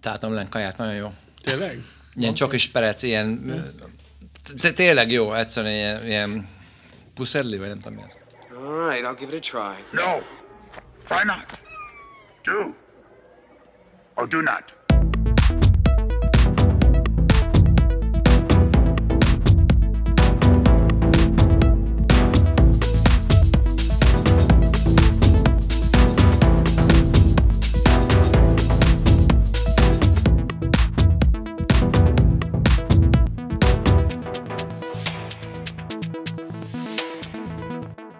Tátomlen kaját, nagyon jó. Tényleg? Ilyen csak is perec, ilyen... Tényleg jó, egyszerűen ilyen, ilyen puszedli, vagy nem tudom mi az. All right, I'll give it a try. No. Why not? Do. Or do not.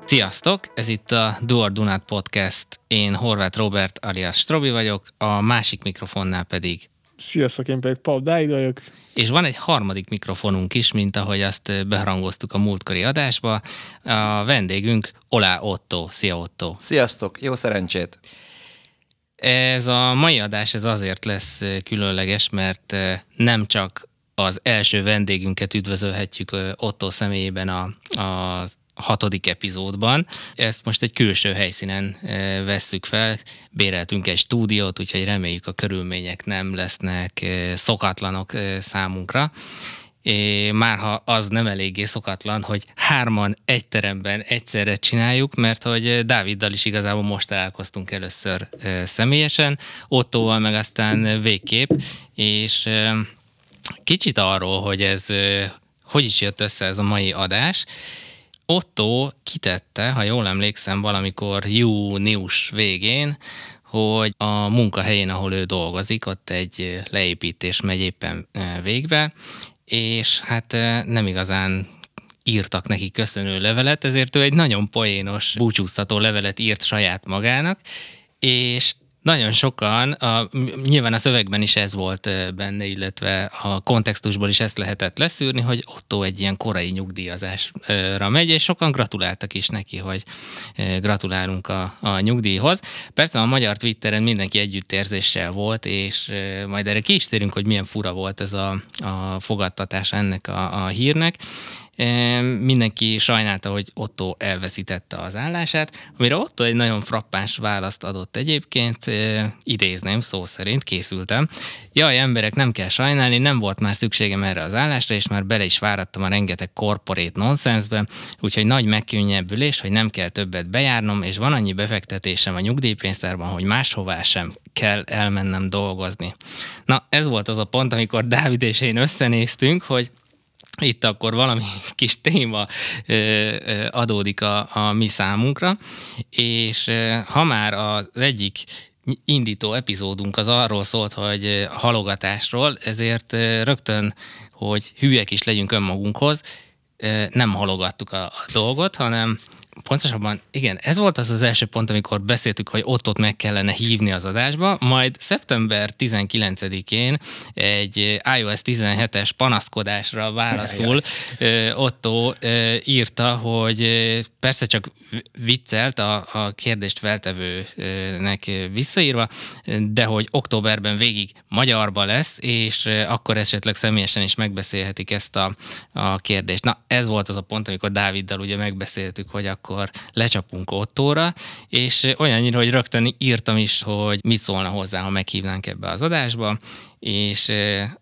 Sziasztok! Ez itt a Duor Dunát Podcast. Én Horváth Robert alias Strobi vagyok, a másik mikrofonnál pedig. Sziasztok, én pedig Paul Dáid vagyok. És van egy harmadik mikrofonunk is, mint ahogy azt beharangoztuk a múltkori adásba. A vendégünk Olá Otto. Szia Otto! Sziasztok, jó szerencsét! Ez a mai adás ez azért lesz különleges, mert nem csak az első vendégünket üdvözölhetjük Otto személyében a, az hatodik epizódban. Ezt most egy külső helyszínen e, vesszük fel, béreltünk egy stúdiót, úgyhogy reméljük a körülmények nem lesznek e, szokatlanok e, számunkra. Már ha az nem eléggé szokatlan, hogy hárman egy teremben egyszerre csináljuk, mert hogy Dáviddal is igazából most találkoztunk először személyesen, Ottóval meg aztán végképp, és kicsit arról, hogy ez hogy is jött össze ez a mai adás, Otto kitette, ha jól emlékszem, valamikor június végén, hogy a munkahelyén, ahol ő dolgozik, ott egy leépítés megy éppen e, végbe, és hát e, nem igazán írtak neki köszönő levelet, ezért ő egy nagyon poénos búcsúztató levelet írt saját magának, és nagyon sokan, a, nyilván a szövegben is ez volt benne, illetve a kontextusból is ezt lehetett leszűrni, hogy Otto egy ilyen korai nyugdíjazásra megy, és sokan gratuláltak is neki, hogy gratulálunk a, a nyugdíjhoz. Persze a magyar Twitteren mindenki együttérzéssel volt, és majd erre ki is térünk, hogy milyen fura volt ez a, a fogadtatás ennek a, a hírnek, Mindenki sajnálta, hogy Otto elveszítette az állását, amire Otto egy nagyon frappáns választ adott egyébként, idézném szó szerint, készültem. Jaj, emberek, nem kell sajnálni, nem volt már szükségem erre az állásra, és már bele is várattam a rengeteg korporét nonsensbe, úgyhogy nagy megkönnyebbülés, hogy nem kell többet bejárnom, és van annyi befektetésem a nyugdíjpénztárban, hogy máshová sem kell elmennem dolgozni. Na, ez volt az a pont, amikor Dávid és én összenéztünk, hogy itt akkor valami kis téma adódik a, a mi számunkra, és ha már az egyik indító epizódunk az arról szólt, hogy halogatásról, ezért rögtön, hogy hülyek is legyünk önmagunkhoz, nem halogattuk a, a dolgot, hanem pontosabban, igen, ez volt az az első pont, amikor beszéltük, hogy ott-ott meg kellene hívni az adásba, majd szeptember 19-én egy iOS 17-es panaszkodásra válaszul Otto írta, hogy persze csak viccelt a, a kérdést feltevőnek visszaírva, de hogy októberben végig magyarba lesz, és akkor esetleg személyesen is megbeszélhetik ezt a, a kérdést. Na, ez volt az a pont, amikor Dáviddal ugye megbeszéltük, hogy akkor akkor lecsapunk Ottóra, és olyannyira, hogy rögtön írtam is, hogy mit szólna hozzá, ha meghívnánk ebbe az adásba, és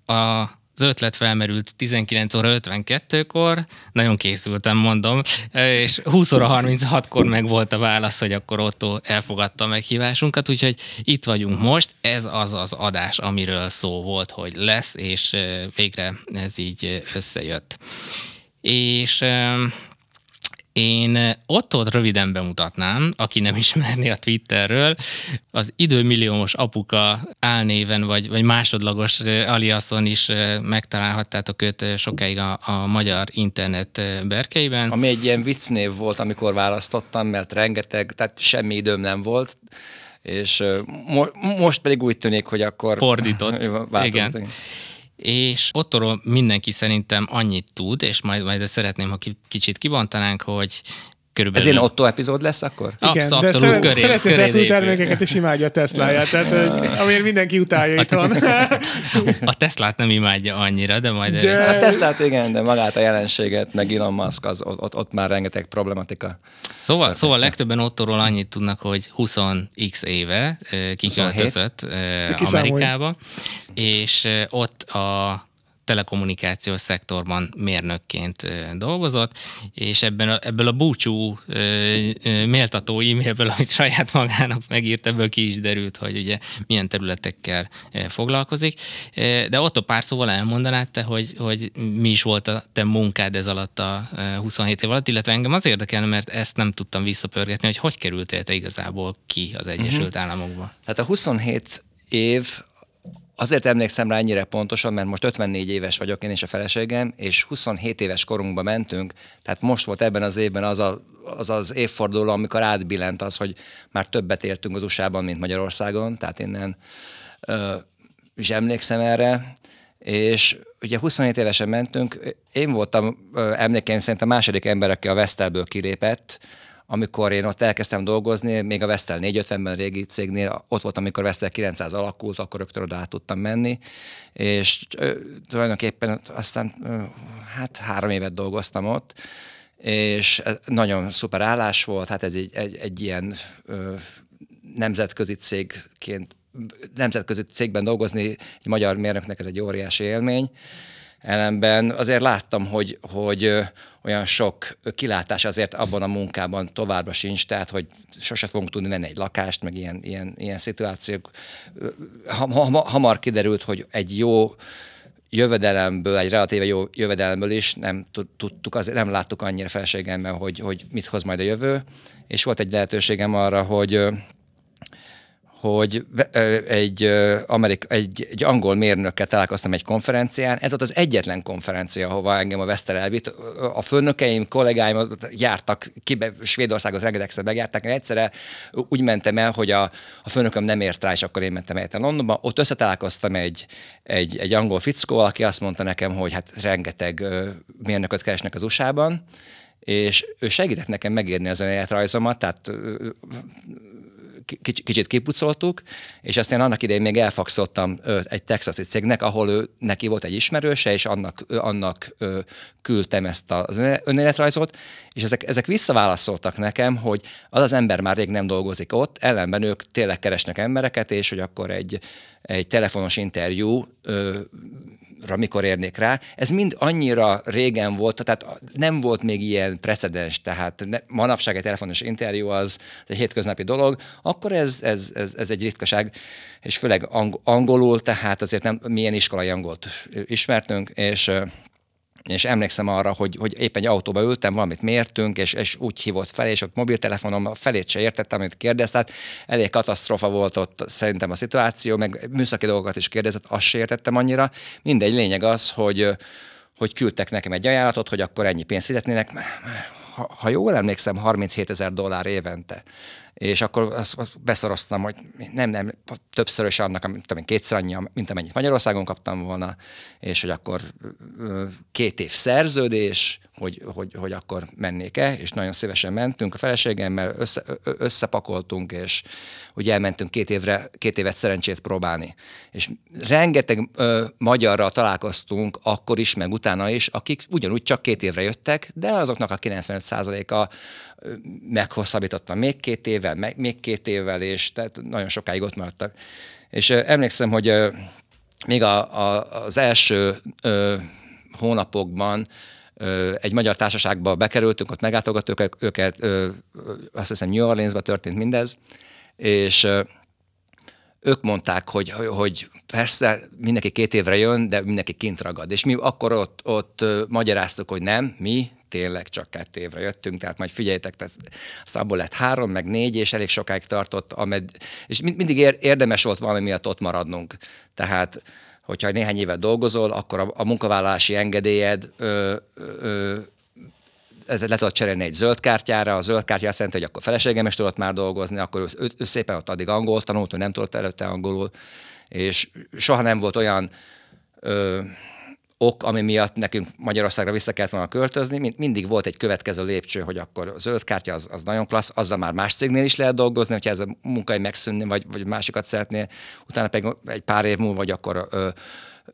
a az ötlet felmerült 19 óra 52-kor, nagyon készültem, mondom, és 20 óra 36-kor meg volt a válasz, hogy akkor Otto elfogadta a meghívásunkat, úgyhogy itt vagyunk most, ez az az adás, amiről szó volt, hogy lesz, és végre ez így összejött. És én eh, ott röviden bemutatnám, aki nem ismerni a Twitterről, az időmilliómos apuka álnéven, vagy, vagy másodlagos eh, aliaszon is eh, megtalálhattátok őt sokáig a, a magyar internet berkeiben. Ami egy ilyen viccnév volt, amikor választottam, mert rengeteg, tehát semmi időm nem volt, és mo- most pedig úgy tűnik, hogy akkor... Fordított, igen és ottól mindenki szerintem annyit tud, és majd, majd szeretném, ha kicsit kibontanánk, hogy Ez körülbelül. ilyen Otto epizód lesz akkor? Absz- Igen, de abszolút szeret, köré- szereti az köré Apple termékeket, és imádja a Tesláját, tehát amiért mindenki utálja itthon. A Teslát nem imádja annyira, de majd... De- A Teslát igen, de magát a jelenséget, meg Elon Musk, az, ott, ott már rengeteg problematika. Szóval, szóval legtöbben Ottoról annyit tudnak, hogy 20x éve ö, kiköltözött Kiszámolj. Amerikába, és ö, ott a telekommunikációs szektorban mérnökként dolgozott, és ebben a, ebből a búcsú méltató e-mailből, amit saját magának megírt, ebből ki is derült, hogy ugye milyen területekkel foglalkozik. De ott a pár szóval elmondanád te, hogy, hogy mi is volt a te munkád ez alatt a ö, 27 év alatt, illetve engem az érdekelne, mert ezt nem tudtam visszapörgetni, hogy hogy kerültél te igazából ki az Egyesült Államokba. Hát a 27 év, azért emlékszem rá ennyire pontosan, mert most 54 éves vagyok én és a feleségem, és 27 éves korunkba mentünk, tehát most volt ebben az évben az a, az, az évforduló, amikor átbillent az, hogy már többet éltünk az USA-ban, mint Magyarországon, tehát innen ö, is emlékszem erre, és ugye 27 évesen mentünk, én voltam ö, emlékeim szerint a második ember, aki a Vestelből kilépett, amikor én ott elkezdtem dolgozni, még a Vestel 450-ben régi cégnél, ott volt, amikor Vestel 900 alakult, akkor rögtön oda át tudtam menni, és tulajdonképpen aztán hát három évet dolgoztam ott, és ez nagyon szuper állás volt, hát ez egy, egy, egy ilyen ö, nemzetközi cégként, nemzetközi cégben dolgozni egy magyar mérnöknek ez egy óriási élmény. Ellenben azért láttam, hogy, hogy olyan sok kilátás azért abban a munkában továbbra sincs, tehát hogy sose fogunk tudni venni egy lakást, meg ilyen, ilyen, ilyen szituációk. Hamar kiderült, hogy egy jó jövedelemből, egy relatíve jó jövedelemből is nem tud- tudtuk, azért nem láttuk annyira feleségemmel, hogy, hogy mit hoz majd a jövő, és volt egy lehetőségem arra, hogy hogy egy, ö, Amerika, egy, egy angol mérnökkel találkoztam egy konferencián. Ez volt az egyetlen konferencia, ahova engem a Veszter elvitt. A főnökeim, kollégáim jártak, kibe, Svédországot rengetegszer megjárták. Én egyszerre úgy mentem el, hogy a, a főnököm nem ért rá, és akkor én mentem el Londonba. Ott összetalálkoztam egy, egy, egy angol fickó, aki azt mondta nekem, hogy hát rengeteg mérnököt keresnek az USA-ban, és ő segített nekem megírni az önéletrajzomat, tehát kicsit kipucoltuk, és aztán annak idején még elfakszoltam egy texasi cégnek, ahol ő, neki volt egy ismerőse, és annak, annak küldtem ezt az öné- önéletrajzot, és ezek, ezek visszaválaszoltak nekem, hogy az az ember már rég nem dolgozik ott, ellenben ők tényleg keresnek embereket, és hogy akkor egy, egy telefonos interjú mikor érnék rá. Ez mind annyira régen volt, tehát nem volt még ilyen precedens, tehát ne, manapság egy telefonos interjú az egy hétköznapi dolog, akkor ez, ez, ez, ez egy ritkaság, és főleg ang- angolul, tehát azért nem milyen iskolai angolt ismertünk, és és emlékszem arra, hogy, hogy éppen egy autóba ültem, valamit mértünk, és, és úgy hívott fel, és ott mobiltelefonom a felét se értettem, amit kérdezt, tehát elég katasztrofa volt ott szerintem a szituáció, meg műszaki dolgokat is kérdezett, azt se értettem annyira. Mindegy, lényeg az, hogy, hogy küldtek nekem egy ajánlatot, hogy akkor ennyi pénzt fizetnének, ha, ha jól emlékszem, 37 ezer dollár évente. És akkor azt, azt beszoroztam, hogy nem, nem, többszörös annak, amit tudom kétszer annyi, mint amennyit Magyarországon kaptam volna, és hogy akkor két év szerződés, hogy, hogy, hogy akkor mennék-e, és nagyon szívesen mentünk a feleségemmel, össze, összepakoltunk, és ugye elmentünk két, évre, két évet szerencsét próbálni. És rengeteg ö, magyarral találkoztunk akkor is, meg utána is, akik ugyanúgy csak két évre jöttek, de azoknak a 95%-a ö, meghosszabbította még két évvel, még két évvel, és tehát nagyon sokáig ott maradtak. És emlékszem, hogy még a, a, az első ö, hónapokban ö, egy magyar társaságba bekerültünk, ott meglátogattuk őket, őket ö, azt hiszem New Orleansba történt mindez, és ö, ők mondták, hogy, hogy persze mindenki két évre jön, de mindenki kint ragad. És mi akkor ott, ott magyaráztuk, hogy nem, mi tényleg csak kettő évre jöttünk, tehát majd figyeljetek, tehát aztán abból lett három, meg négy, és elég sokáig tartott, amed, és mind, mindig ér, érdemes volt valami miatt ott maradnunk. Tehát hogyha néhány évet dolgozol, akkor a, a munkavállalási engedélyed ö, ö, le tudod cserélni egy zöld kártyára, a zöld kártya azt jelenti, hogy akkor feleségem is tudott már dolgozni, akkor ő, ő, ő szépen ott addig angol tanult, ő nem tudott előtte angolul, és soha nem volt olyan ö, ok, ami miatt nekünk Magyarországra vissza kellett volna költözni, mind, mindig volt egy következő lépcső, hogy akkor a zöld kártya az, az nagyon klassz, azzal már más cégnél is lehet dolgozni, hogyha ez a munkai megszűnni, vagy, vagy másikat szeretné, utána pedig egy pár év múlva, vagy akkor ö,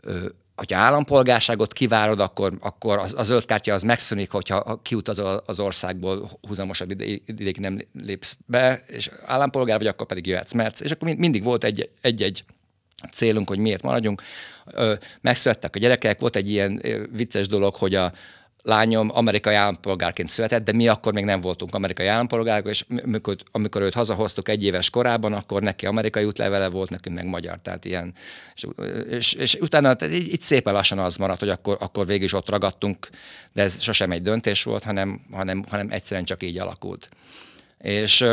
ö, hogyha állampolgárságot kivárod, akkor, akkor az, a zöld kártya az megszűnik, hogyha kiutazol az országból húzamosabb ideig nem lépsz be, és állampolgár vagy, akkor pedig jöhetsz, mert és akkor mindig volt egy-egy célunk, hogy miért maradjunk. Megszülettek a gyerekek, volt egy ilyen vicces dolog, hogy a lányom amerikai állampolgárként született, de mi akkor még nem voltunk amerikai állampolgárok, és amikor, amikor őt hazahoztuk egy éves korában, akkor neki amerikai útlevele volt, nekünk meg magyar. Tehát ilyen, és, és, és utána tehát így, így szépen lassan az maradt, hogy akkor, akkor végig is ott ragadtunk, de ez sosem egy döntés volt, hanem, hanem, hanem egyszerűen csak így alakult. És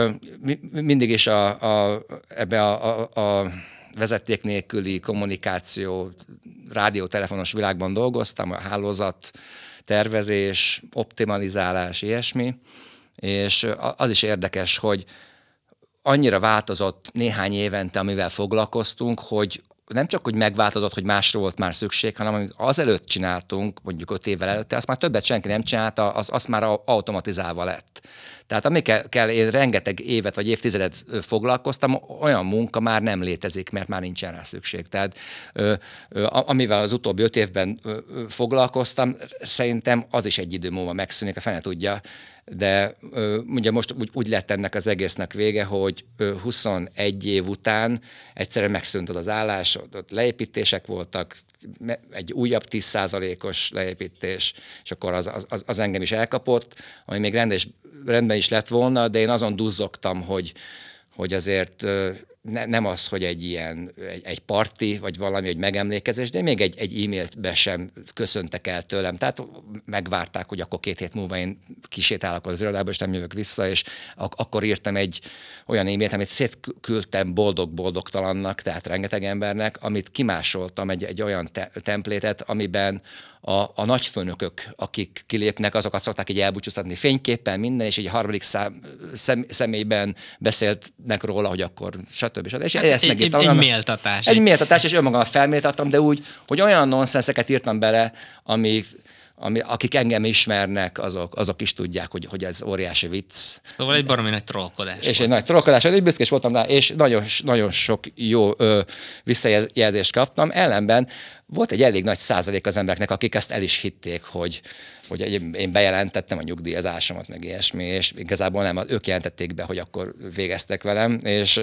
mi, mindig is a, a, ebbe a, a, a vezeték nélküli kommunikáció, rádiótelefonos világban dolgoztam, a hálózat, tervezés, optimalizálás, ilyesmi, és az is érdekes, hogy annyira változott néhány évente, amivel foglalkoztunk, hogy nem csak, hogy megváltozott, hogy másról volt már szükség, hanem amit azelőtt csináltunk, mondjuk öt évvel előtte, azt már többet senki nem csinálta, az, az már automatizálva lett. Tehát amikkel én rengeteg évet vagy évtizedet foglalkoztam, olyan munka már nem létezik, mert már nincsen rá szükség. Tehát amivel az utóbbi öt évben foglalkoztam, szerintem az is egy idő múlva megszűnik, a fene tudja, de ugye most úgy, úgy lett ennek az egésznek vége, hogy 21 év után egyszerűen megszűnt az állás, ott leépítések voltak, egy újabb 10%-os leépítés, és akkor az, az, az engem is elkapott, ami még rendes, rendben is lett volna, de én azon duzzogtam, hogy, hogy azért ne, nem az, hogy egy ilyen, egy, egy parti, vagy valami, egy megemlékezés, de még egy, egy e-mailt sem köszöntek el tőlem. Tehát megvárták, hogy akkor két hét múlva én kisétálok az irodába, és nem jövök vissza, és ak- akkor írtam egy olyan e-mailt, amit szétküldtem boldog-boldogtalannak, tehát rengeteg embernek, amit kimásoltam egy, egy olyan te- templétet, amiben a, a nagyfőnökök, akik kilépnek, azokat szokták így elbúcsúztatni fényképpen, minden, és egy harmadik szám, szem, személyben beszélnek róla, hogy akkor stb. Stb. És hát ezt egy, egy, egy méltatás. Egy méltatás, és önmagam felméltattam, de úgy, hogy olyan nonszenszeket írtam bele, ami ami, akik engem ismernek, azok, azok is tudják, hogy, hogy ez óriási vicc. Szóval egy baromi nagy trollkodás. És volt. egy nagy trollkodás, egy büszkés voltam rá, és nagyon, nagyon sok jó ö, visszajelzést kaptam. Ellenben volt egy elég nagy százalék az embereknek, akik ezt el is hitték, hogy, hogy én bejelentettem a nyugdíjazásomat, meg ilyesmi, és igazából nem, ők jelentették be, hogy akkor végeztek velem, és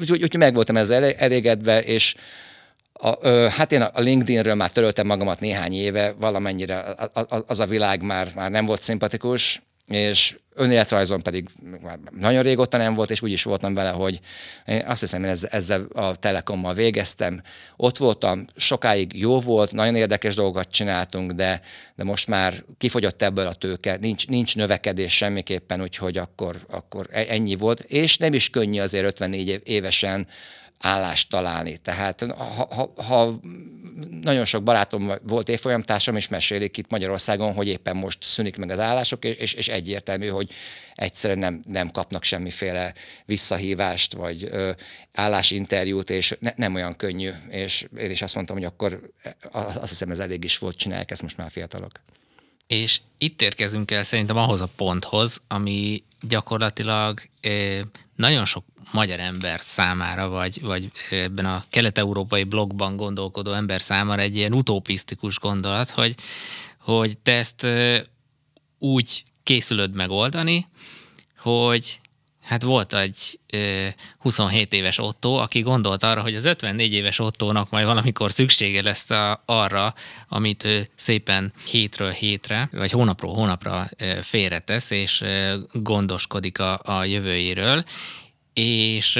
úgyhogy úgy, úgy meg voltam ezzel elégedve, és a, ö, hát én a LinkedInről már töröltem magamat néhány éve, valamennyire az a világ már, már nem volt szimpatikus, és önéletrajzon pedig már nagyon régóta nem volt, és úgy is voltam vele, hogy én azt hiszem, én ezzel a Telekommal végeztem. Ott voltam, sokáig jó volt, nagyon érdekes dolgokat csináltunk, de, de most már kifogyott ebből a tőke, nincs, nincs növekedés semmiképpen, úgyhogy akkor, akkor e-, ennyi volt, és nem is könnyű azért 54 évesen állást találni. Tehát ha, ha, ha nagyon sok barátom volt évfolyamtársam, és mesélik itt Magyarországon, hogy éppen most szűnik meg az állások, és, és egyértelmű, hogy egyszerűen nem, nem kapnak semmiféle visszahívást, vagy ö, állásinterjút, és ne, nem olyan könnyű. És én is azt mondtam, hogy akkor azt hiszem ez elég is volt, csinálják ezt most már fiatalok. És itt érkezünk el szerintem ahhoz a ponthoz, ami gyakorlatilag nagyon sok magyar ember számára, vagy, vagy ebben a kelet-európai blogban gondolkodó ember számára egy ilyen utopisztikus gondolat, hogy, hogy te ezt úgy készülöd megoldani, hogy Hát volt egy 27 éves Otto, aki gondolt arra, hogy az 54 éves Ottónak majd valamikor szüksége lesz a, arra, amit ő szépen hétről hétre, vagy hónapról hónapra félretesz, és gondoskodik a, a jövőjéről. És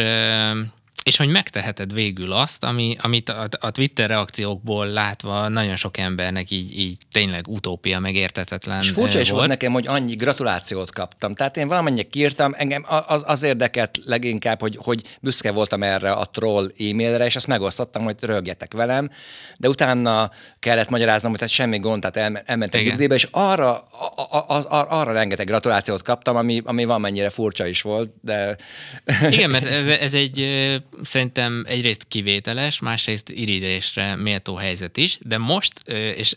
és hogy megteheted végül azt, ami, amit a, a Twitter reakciókból látva nagyon sok embernek így, így tényleg utópia, megértetetlen És furcsa is volt nekem, hogy annyi gratulációt kaptam. Tehát én valamennyit kiírtam, engem az, az érdekelt leginkább, hogy, hogy büszke voltam erre a troll e-mailre, és azt megosztottam, hogy rögjetek velem, de utána kellett magyaráznom, hogy tehát semmi gond, tehát el, elmentem nyugdíjba, és arra, a, a, a, arra rengeteg gratulációt kaptam, ami, ami valamennyire furcsa is volt, de... Igen, mert ez, ez egy szerintem egyrészt kivételes, másrészt irigylésre méltó helyzet is, de most, és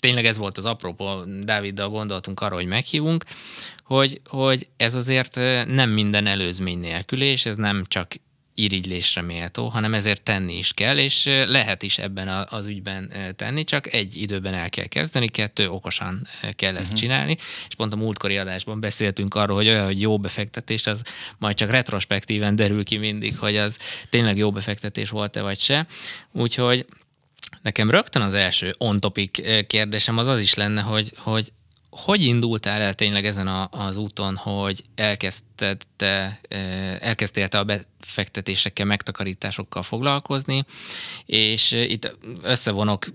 tényleg ez volt az apropó, Dáviddal gondoltunk arra, hogy meghívunk, hogy, hogy ez azért nem minden előzmény nélkül, és ez nem csak irigylésre méltó, hanem ezért tenni is kell, és lehet is ebben az ügyben tenni, csak egy időben el kell kezdeni, kettő okosan kell ezt uh-huh. csinálni, és pont a múltkori adásban beszéltünk arról, hogy olyan, hogy jó befektetés, az majd csak retrospektíven derül ki mindig, hogy az tényleg jó befektetés volt-e vagy se. Úgyhogy nekem rögtön az első on-topic kérdésem az az is lenne, hogy, hogy hogy indultál el tényleg ezen a, az úton, hogy elkezdted te, elkezdtél te a befektetésekkel, megtakarításokkal foglalkozni, és itt összevonok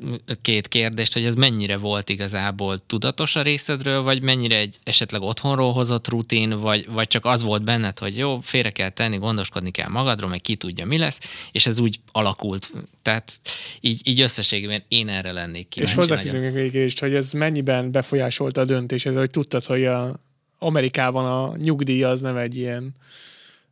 két kérdést, hogy ez mennyire volt igazából tudatos a részedről, vagy mennyire egy esetleg otthonról hozott rutin, vagy, vagy csak az volt benned, hogy jó, félre kell tenni, gondoskodni kell magadról, meg ki tudja, mi lesz, és ez úgy alakult. Tehát így, így összességében én erre lennék kíváncsi. És hozzáfűzünk egy is, hogy ez mennyiben befolyásolta a döntésed, hogy tudtad, hogy a Amerikában a nyugdíj az nem egy ilyen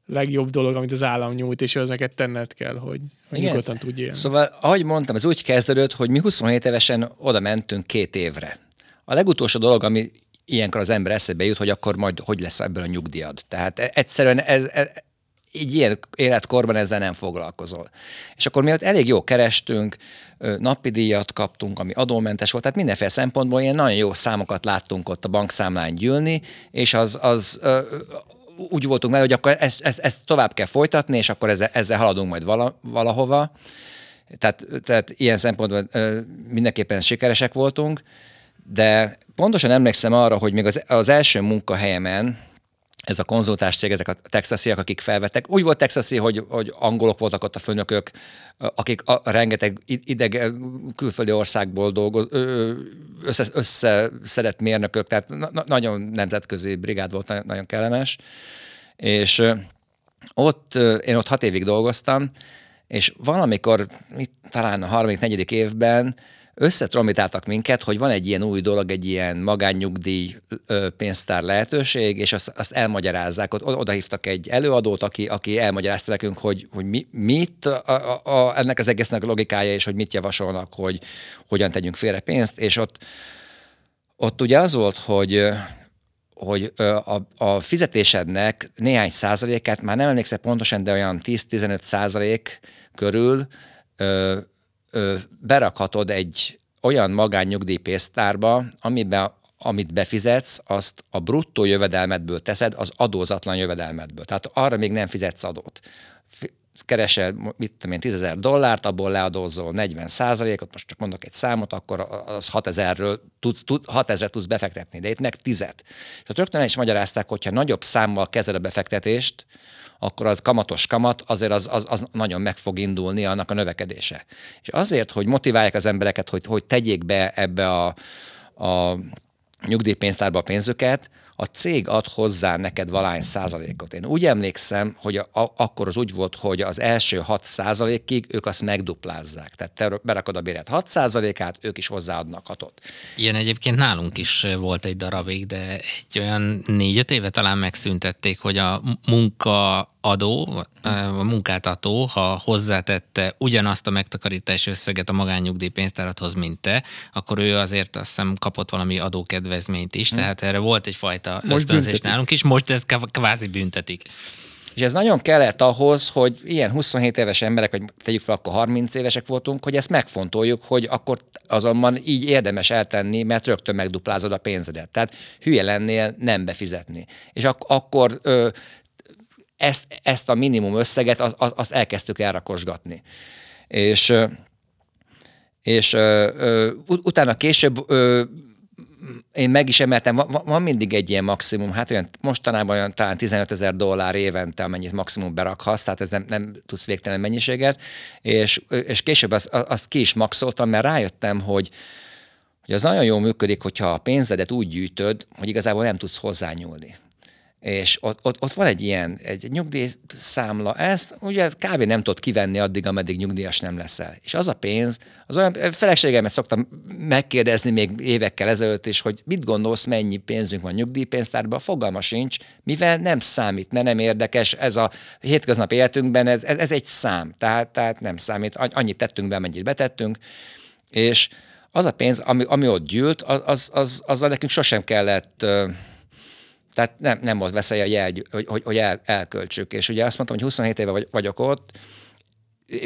legjobb dolog, amit az állam nyújt, és az neked tenned kell, hogy, hogy nyugodtan tudj élni. Szóval, ahogy mondtam, ez úgy kezdődött, hogy mi 27 évesen oda mentünk két évre. A legutolsó dolog, ami ilyenkor az ember eszébe jut, hogy akkor majd hogy lesz ebből a nyugdíjad. Tehát e- egyszerűen ez, ez, így ilyen életkorban ezzel nem foglalkozol. És akkor mi ott elég jó kerestünk, napi díjat kaptunk, ami adómentes volt, tehát mindenféle szempontból ilyen nagyon jó számokat láttunk ott a bankszámlán gyűlni, és az, az úgy voltunk vele, hogy akkor ezt, ezt, ezt tovább kell folytatni, és akkor ezzel, ezzel haladunk majd vala, valahova. Tehát, tehát ilyen szempontból mindenképpen sikeresek voltunk, de pontosan emlékszem arra, hogy még az, az első munkahelyemen, ez a konzultás cég, ezek a texasiak, akik felvettek. Úgy volt texasi, hogy, hogy angolok voltak ott a főnökök, akik a, rengeteg ideg külföldi országból dolgoz, össze, összeszedett mérnökök, tehát na, nagyon nemzetközi brigád volt, nagyon kellemes. És ott, én ott hat évig dolgoztam, és valamikor, talán a harmadik, negyedik évben összetrombitáltak minket, hogy van egy ilyen új dolog, egy ilyen magánnyugdíj pénztár lehetőség, és azt, azt elmagyarázzák. Ott oda hívtak egy előadót, aki, aki elmagyarázta nekünk, hogy, hogy mi, mit a, a, a, ennek az egésznek a logikája, és hogy mit javasolnak, hogy hogyan tegyünk félre pénzt, és ott, ott ugye az volt, hogy hogy a, a fizetésednek néhány százalékát, már nem emlékszem pontosan, de olyan 10-15 százalék körül berakhatod egy olyan magánnyugdíjpénztárba, amiben amit befizetsz, azt a bruttó jövedelmedből teszed, az adózatlan jövedelmedből. Tehát arra még nem fizetsz adót. Keresel, mit tudom én, 10 ezer dollárt, abból leadózol 40 százalékot, most csak mondok egy számot, akkor az 6 ezerről tudsz, tud, 6 ezeret tudsz befektetni, de itt meg 10 És ott rögtön is magyarázták, hogyha nagyobb számmal kezded a befektetést, akkor az kamatos kamat, azért az, az, az nagyon meg fog indulni annak a növekedése. És azért, hogy motiválják az embereket, hogy, hogy tegyék be ebbe a, a nyugdíjpénztárba a pénzüket, a cég ad hozzá neked valány százalékot. Én úgy emlékszem, hogy a, a, akkor az úgy volt, hogy az első 6 százalékig ők azt megduplázzák. Tehát te berakod a béret 6 százalékát, ők is hozzáadnak hatot. Ilyen egyébként nálunk is volt egy darabig, de egy olyan négy-öt éve talán megszüntették, hogy a munka adó, a munkáltató, ha hozzátette ugyanazt a megtakarítási összeget a magánnyugdíjpénztárathoz, mint te, akkor ő azért azt hiszem kapott valami adókedvezményt is, hm. tehát erre volt egyfajta ösztönzés nálunk is, most ez kvázi büntetik. És ez nagyon kellett ahhoz, hogy ilyen 27 éves emberek, vagy tegyük fel, akkor 30 évesek voltunk, hogy ezt megfontoljuk, hogy akkor azonban így érdemes eltenni, mert rögtön megduplázod a pénzedet. Tehát hülye lennél nem befizetni. És ak- akkor ö, ezt, ezt a minimum összeget, az, az, azt elkezdtük elrakosgatni. És, és utána később én meg is emeltem, van, van mindig egy ilyen maximum, hát olyan mostanában olyan talán 15 ezer dollár évente, amennyit maximum berakhatsz, tehát ez nem, nem tudsz végtelen mennyiséget, és, és később azt, azt ki is maxoltam, mert rájöttem, hogy, hogy az nagyon jól működik, hogyha a pénzedet úgy gyűjtöd, hogy igazából nem tudsz hozzányúlni és ott, ott, ott van egy ilyen, egy nyugdíjszámla, ezt ugye kb. nem tudod kivenni addig, ameddig nyugdíjas nem leszel. És az a pénz, az olyan feleségemet szoktam megkérdezni még évekkel ezelőtt is, hogy mit gondolsz, mennyi pénzünk van nyugdíjpénztárban, fogalma sincs, mivel nem számít, mert nem érdekes, ez a hétköznapi életünkben, ez, ez, ez egy szám, tehát, tehát nem számít, annyit tettünk be, mennyit betettünk, és az a pénz, ami, ami ott gyűlt, az, az, az, azzal nekünk sosem kellett tehát nem, nem volt veszély a jel, hogy, hogy, hogy el, elköltsük. És ugye azt mondtam, hogy 27 éve vagy, vagyok ott,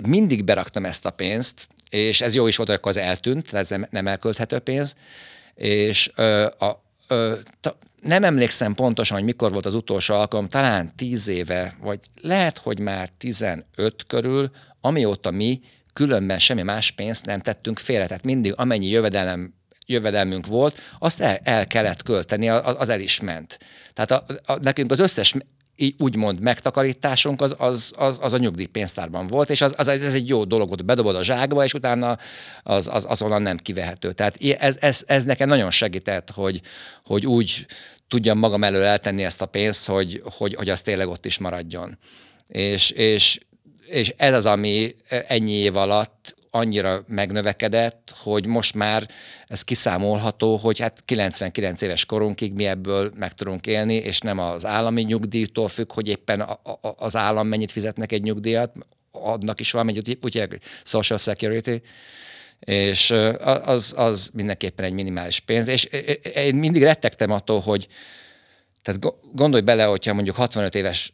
mindig beraktam ezt a pénzt, és ez jó is volt, hogy akkor az eltűnt, ez nem elkölthető pénz, és ö, a, ö, ta, nem emlékszem pontosan, hogy mikor volt az utolsó alkalom, talán 10 éve, vagy lehet, hogy már 15 körül, amióta mi különben semmi más pénzt nem tettünk félre. Tehát mindig amennyi jövedelem jövedelmünk volt, azt el, el kellett költeni, az el is ment. Tehát a, a, nekünk az összes így úgymond megtakarításunk az, az, az, az a nyugdíjpénztárban volt, és az, az, ez egy jó dolog, hogy bedobod a zsákba, és utána az, az, azonnal nem kivehető. Tehát ez, ez, ez nekem nagyon segített, hogy, hogy úgy tudjam magam elől eltenni ezt a pénzt, hogy, hogy, hogy az tényleg ott is maradjon. És, és, és ez az, ami ennyi év alatt annyira megnövekedett, hogy most már ez kiszámolható, hogy hát 99 éves korunkig mi ebből meg tudunk élni, és nem az állami nyugdíjtól függ, hogy éppen a, a, az állam mennyit fizetnek egy nyugdíjat, adnak is valamit, ugye Social Security, és az, az mindenképpen egy minimális pénz. És én mindig rettegtem attól, hogy tehát gondolj bele, hogyha mondjuk 65 éves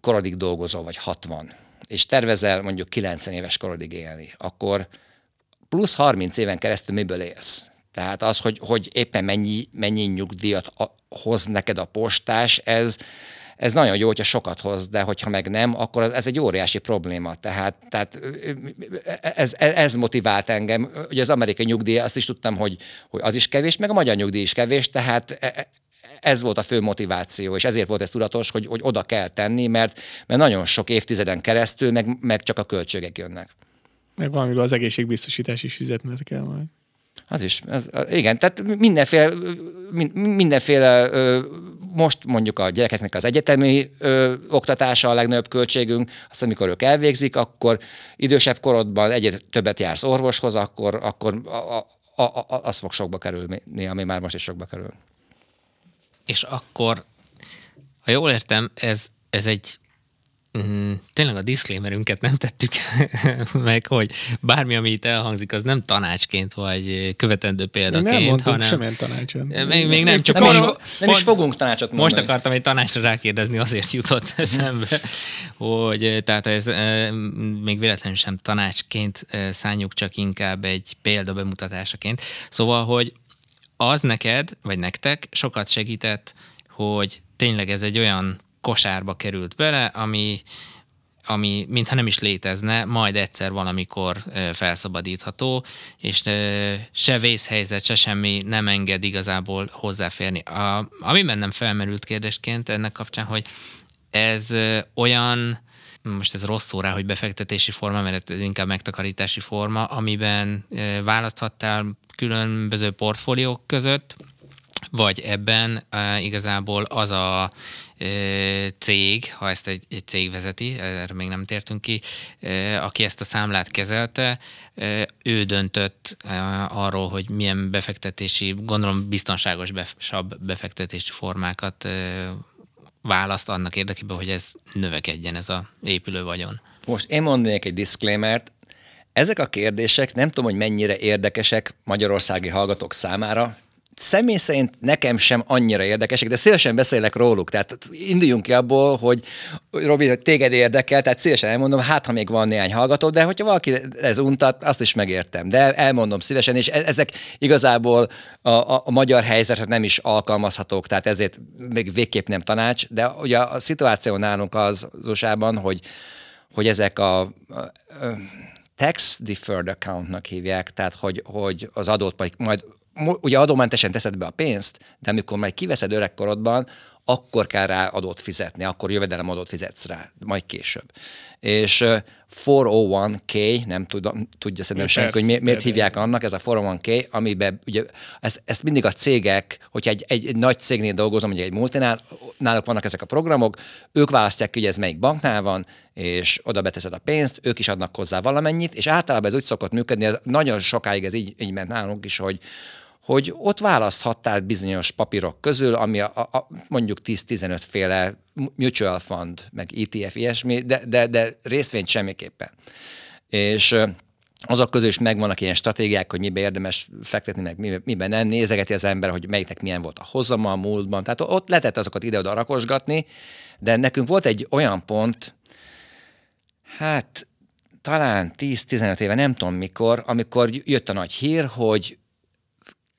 korodig dolgozol, vagy 60, és tervezel mondjuk 90 éves korodig élni, akkor plusz 30 éven keresztül miből élsz? Tehát az, hogy, hogy éppen mennyi, mennyi nyugdíjat hoz neked a postás, ez, ez nagyon jó, hogyha sokat hoz, de hogyha meg nem, akkor ez egy óriási probléma. Tehát, tehát ez, ez motivált engem. Ugye az amerikai nyugdíj, azt is tudtam, hogy, hogy az is kevés, meg a magyar nyugdíj is kevés, tehát e, e, ez volt a fő motiváció, és ezért volt ez tudatos, hogy, hogy oda kell tenni, mert, mert nagyon sok évtizeden keresztül meg, meg csak a költségek jönnek. Meg valamiből az egészségbiztosítás is fizetned kell majd. Az is, az, igen, tehát mindenféle, mindenféle most mondjuk a gyerekeknek az egyetemi ö, oktatása a legnagyobb költségünk, azt amikor ők elvégzik, akkor idősebb korodban egyet többet jársz orvoshoz, akkor, akkor a, a, a, az fog sokba kerülni, ami már most is sokba kerül és akkor, ha jól értem, ez, ez egy Mm, tényleg a disclaimerünket nem tettük meg, hogy bármi, ami itt elhangzik, az nem tanácsként vagy követendő példaként, nem mondtunk hanem... semmilyen tanácsot. Még, még nem, csak nem, is, nem is fogunk tanácsot mondani. Most akartam egy tanácsra rákérdezni, azért jutott eszembe, hogy tehát ez még véletlenül sem tanácsként szánjuk, csak inkább egy példa bemutatásaként. Szóval, hogy az neked, vagy nektek sokat segített, hogy tényleg ez egy olyan kosárba került bele, ami, ami mintha nem is létezne, majd egyszer valamikor felszabadítható, és se vészhelyzet, se semmi nem enged igazából hozzáférni. A, ami bennem felmerült kérdésként ennek kapcsán, hogy ez olyan, most ez rossz szó hogy befektetési forma, mert ez inkább megtakarítási forma, amiben választhattál különböző portfóliók között, vagy ebben uh, igazából az a uh, cég, ha ezt egy, egy cég vezeti, erre még nem tértünk ki, aki ezt a számlát kezelte, ő döntött arról, hogy milyen befektetési, gondolom biztonságosabb befektetési formákat választ annak érdekében, hogy ez növekedjen, ez a épülő vagyon. Most én mondanék egy disclaimer ezek a kérdések nem tudom, hogy mennyire érdekesek magyarországi hallgatók számára, személy szerint nekem sem annyira érdekesek, de szívesen beszélek róluk. Tehát induljunk ki abból, hogy Robi, hogy téged érdekel, tehát szívesen elmondom, hát ha még van néhány hallgató, de hogyha valaki ez untat, azt is megértem. De elmondom szívesen, és e- ezek igazából a, a, a magyar helyzetre nem is alkalmazhatók, tehát ezért még végképp nem tanács, de ugye a szituáció nálunk az, az hogy, hogy ezek a, a, a tax deferred accountnak hívják, tehát hogy, hogy az adót majd, majd ugye adómentesen teszed be a pénzt, de amikor majd kiveszed öregkorodban, akkor kell rá adót fizetni, akkor jövedelem adót fizetsz rá, majd később. És ö, 401k, nem tudom, tudja szerintem Persze, senki, hogy mi- miért persze. hívják annak, ez a 401k, amiben ugye ezt, ezt mindig a cégek, hogyha egy, egy, egy nagy cégnél dolgozom, ugye egy multinál, náluk vannak ezek a programok, ők választják ki, hogy ez melyik banknál van, és oda beteszed a pénzt, ők is adnak hozzá valamennyit, és általában ez úgy szokott működni, ez nagyon sokáig ez így, így ment nálunk is, hogy, hogy ott választhattál bizonyos papírok közül, ami a, a, mondjuk 10-15 féle mutual fund, meg ETF, ilyesmi, de, de, de részvényt semmiképpen. És azok közül is megvannak ilyen stratégiák, hogy miben érdemes fektetni, meg miben nem, nézegeti az ember, hogy melyiknek milyen volt a hozama a múltban. Tehát ott lehetett azokat ide-oda rakosgatni, de nekünk volt egy olyan pont, hát talán 10-15 éve, nem tudom mikor, amikor jött a nagy hír, hogy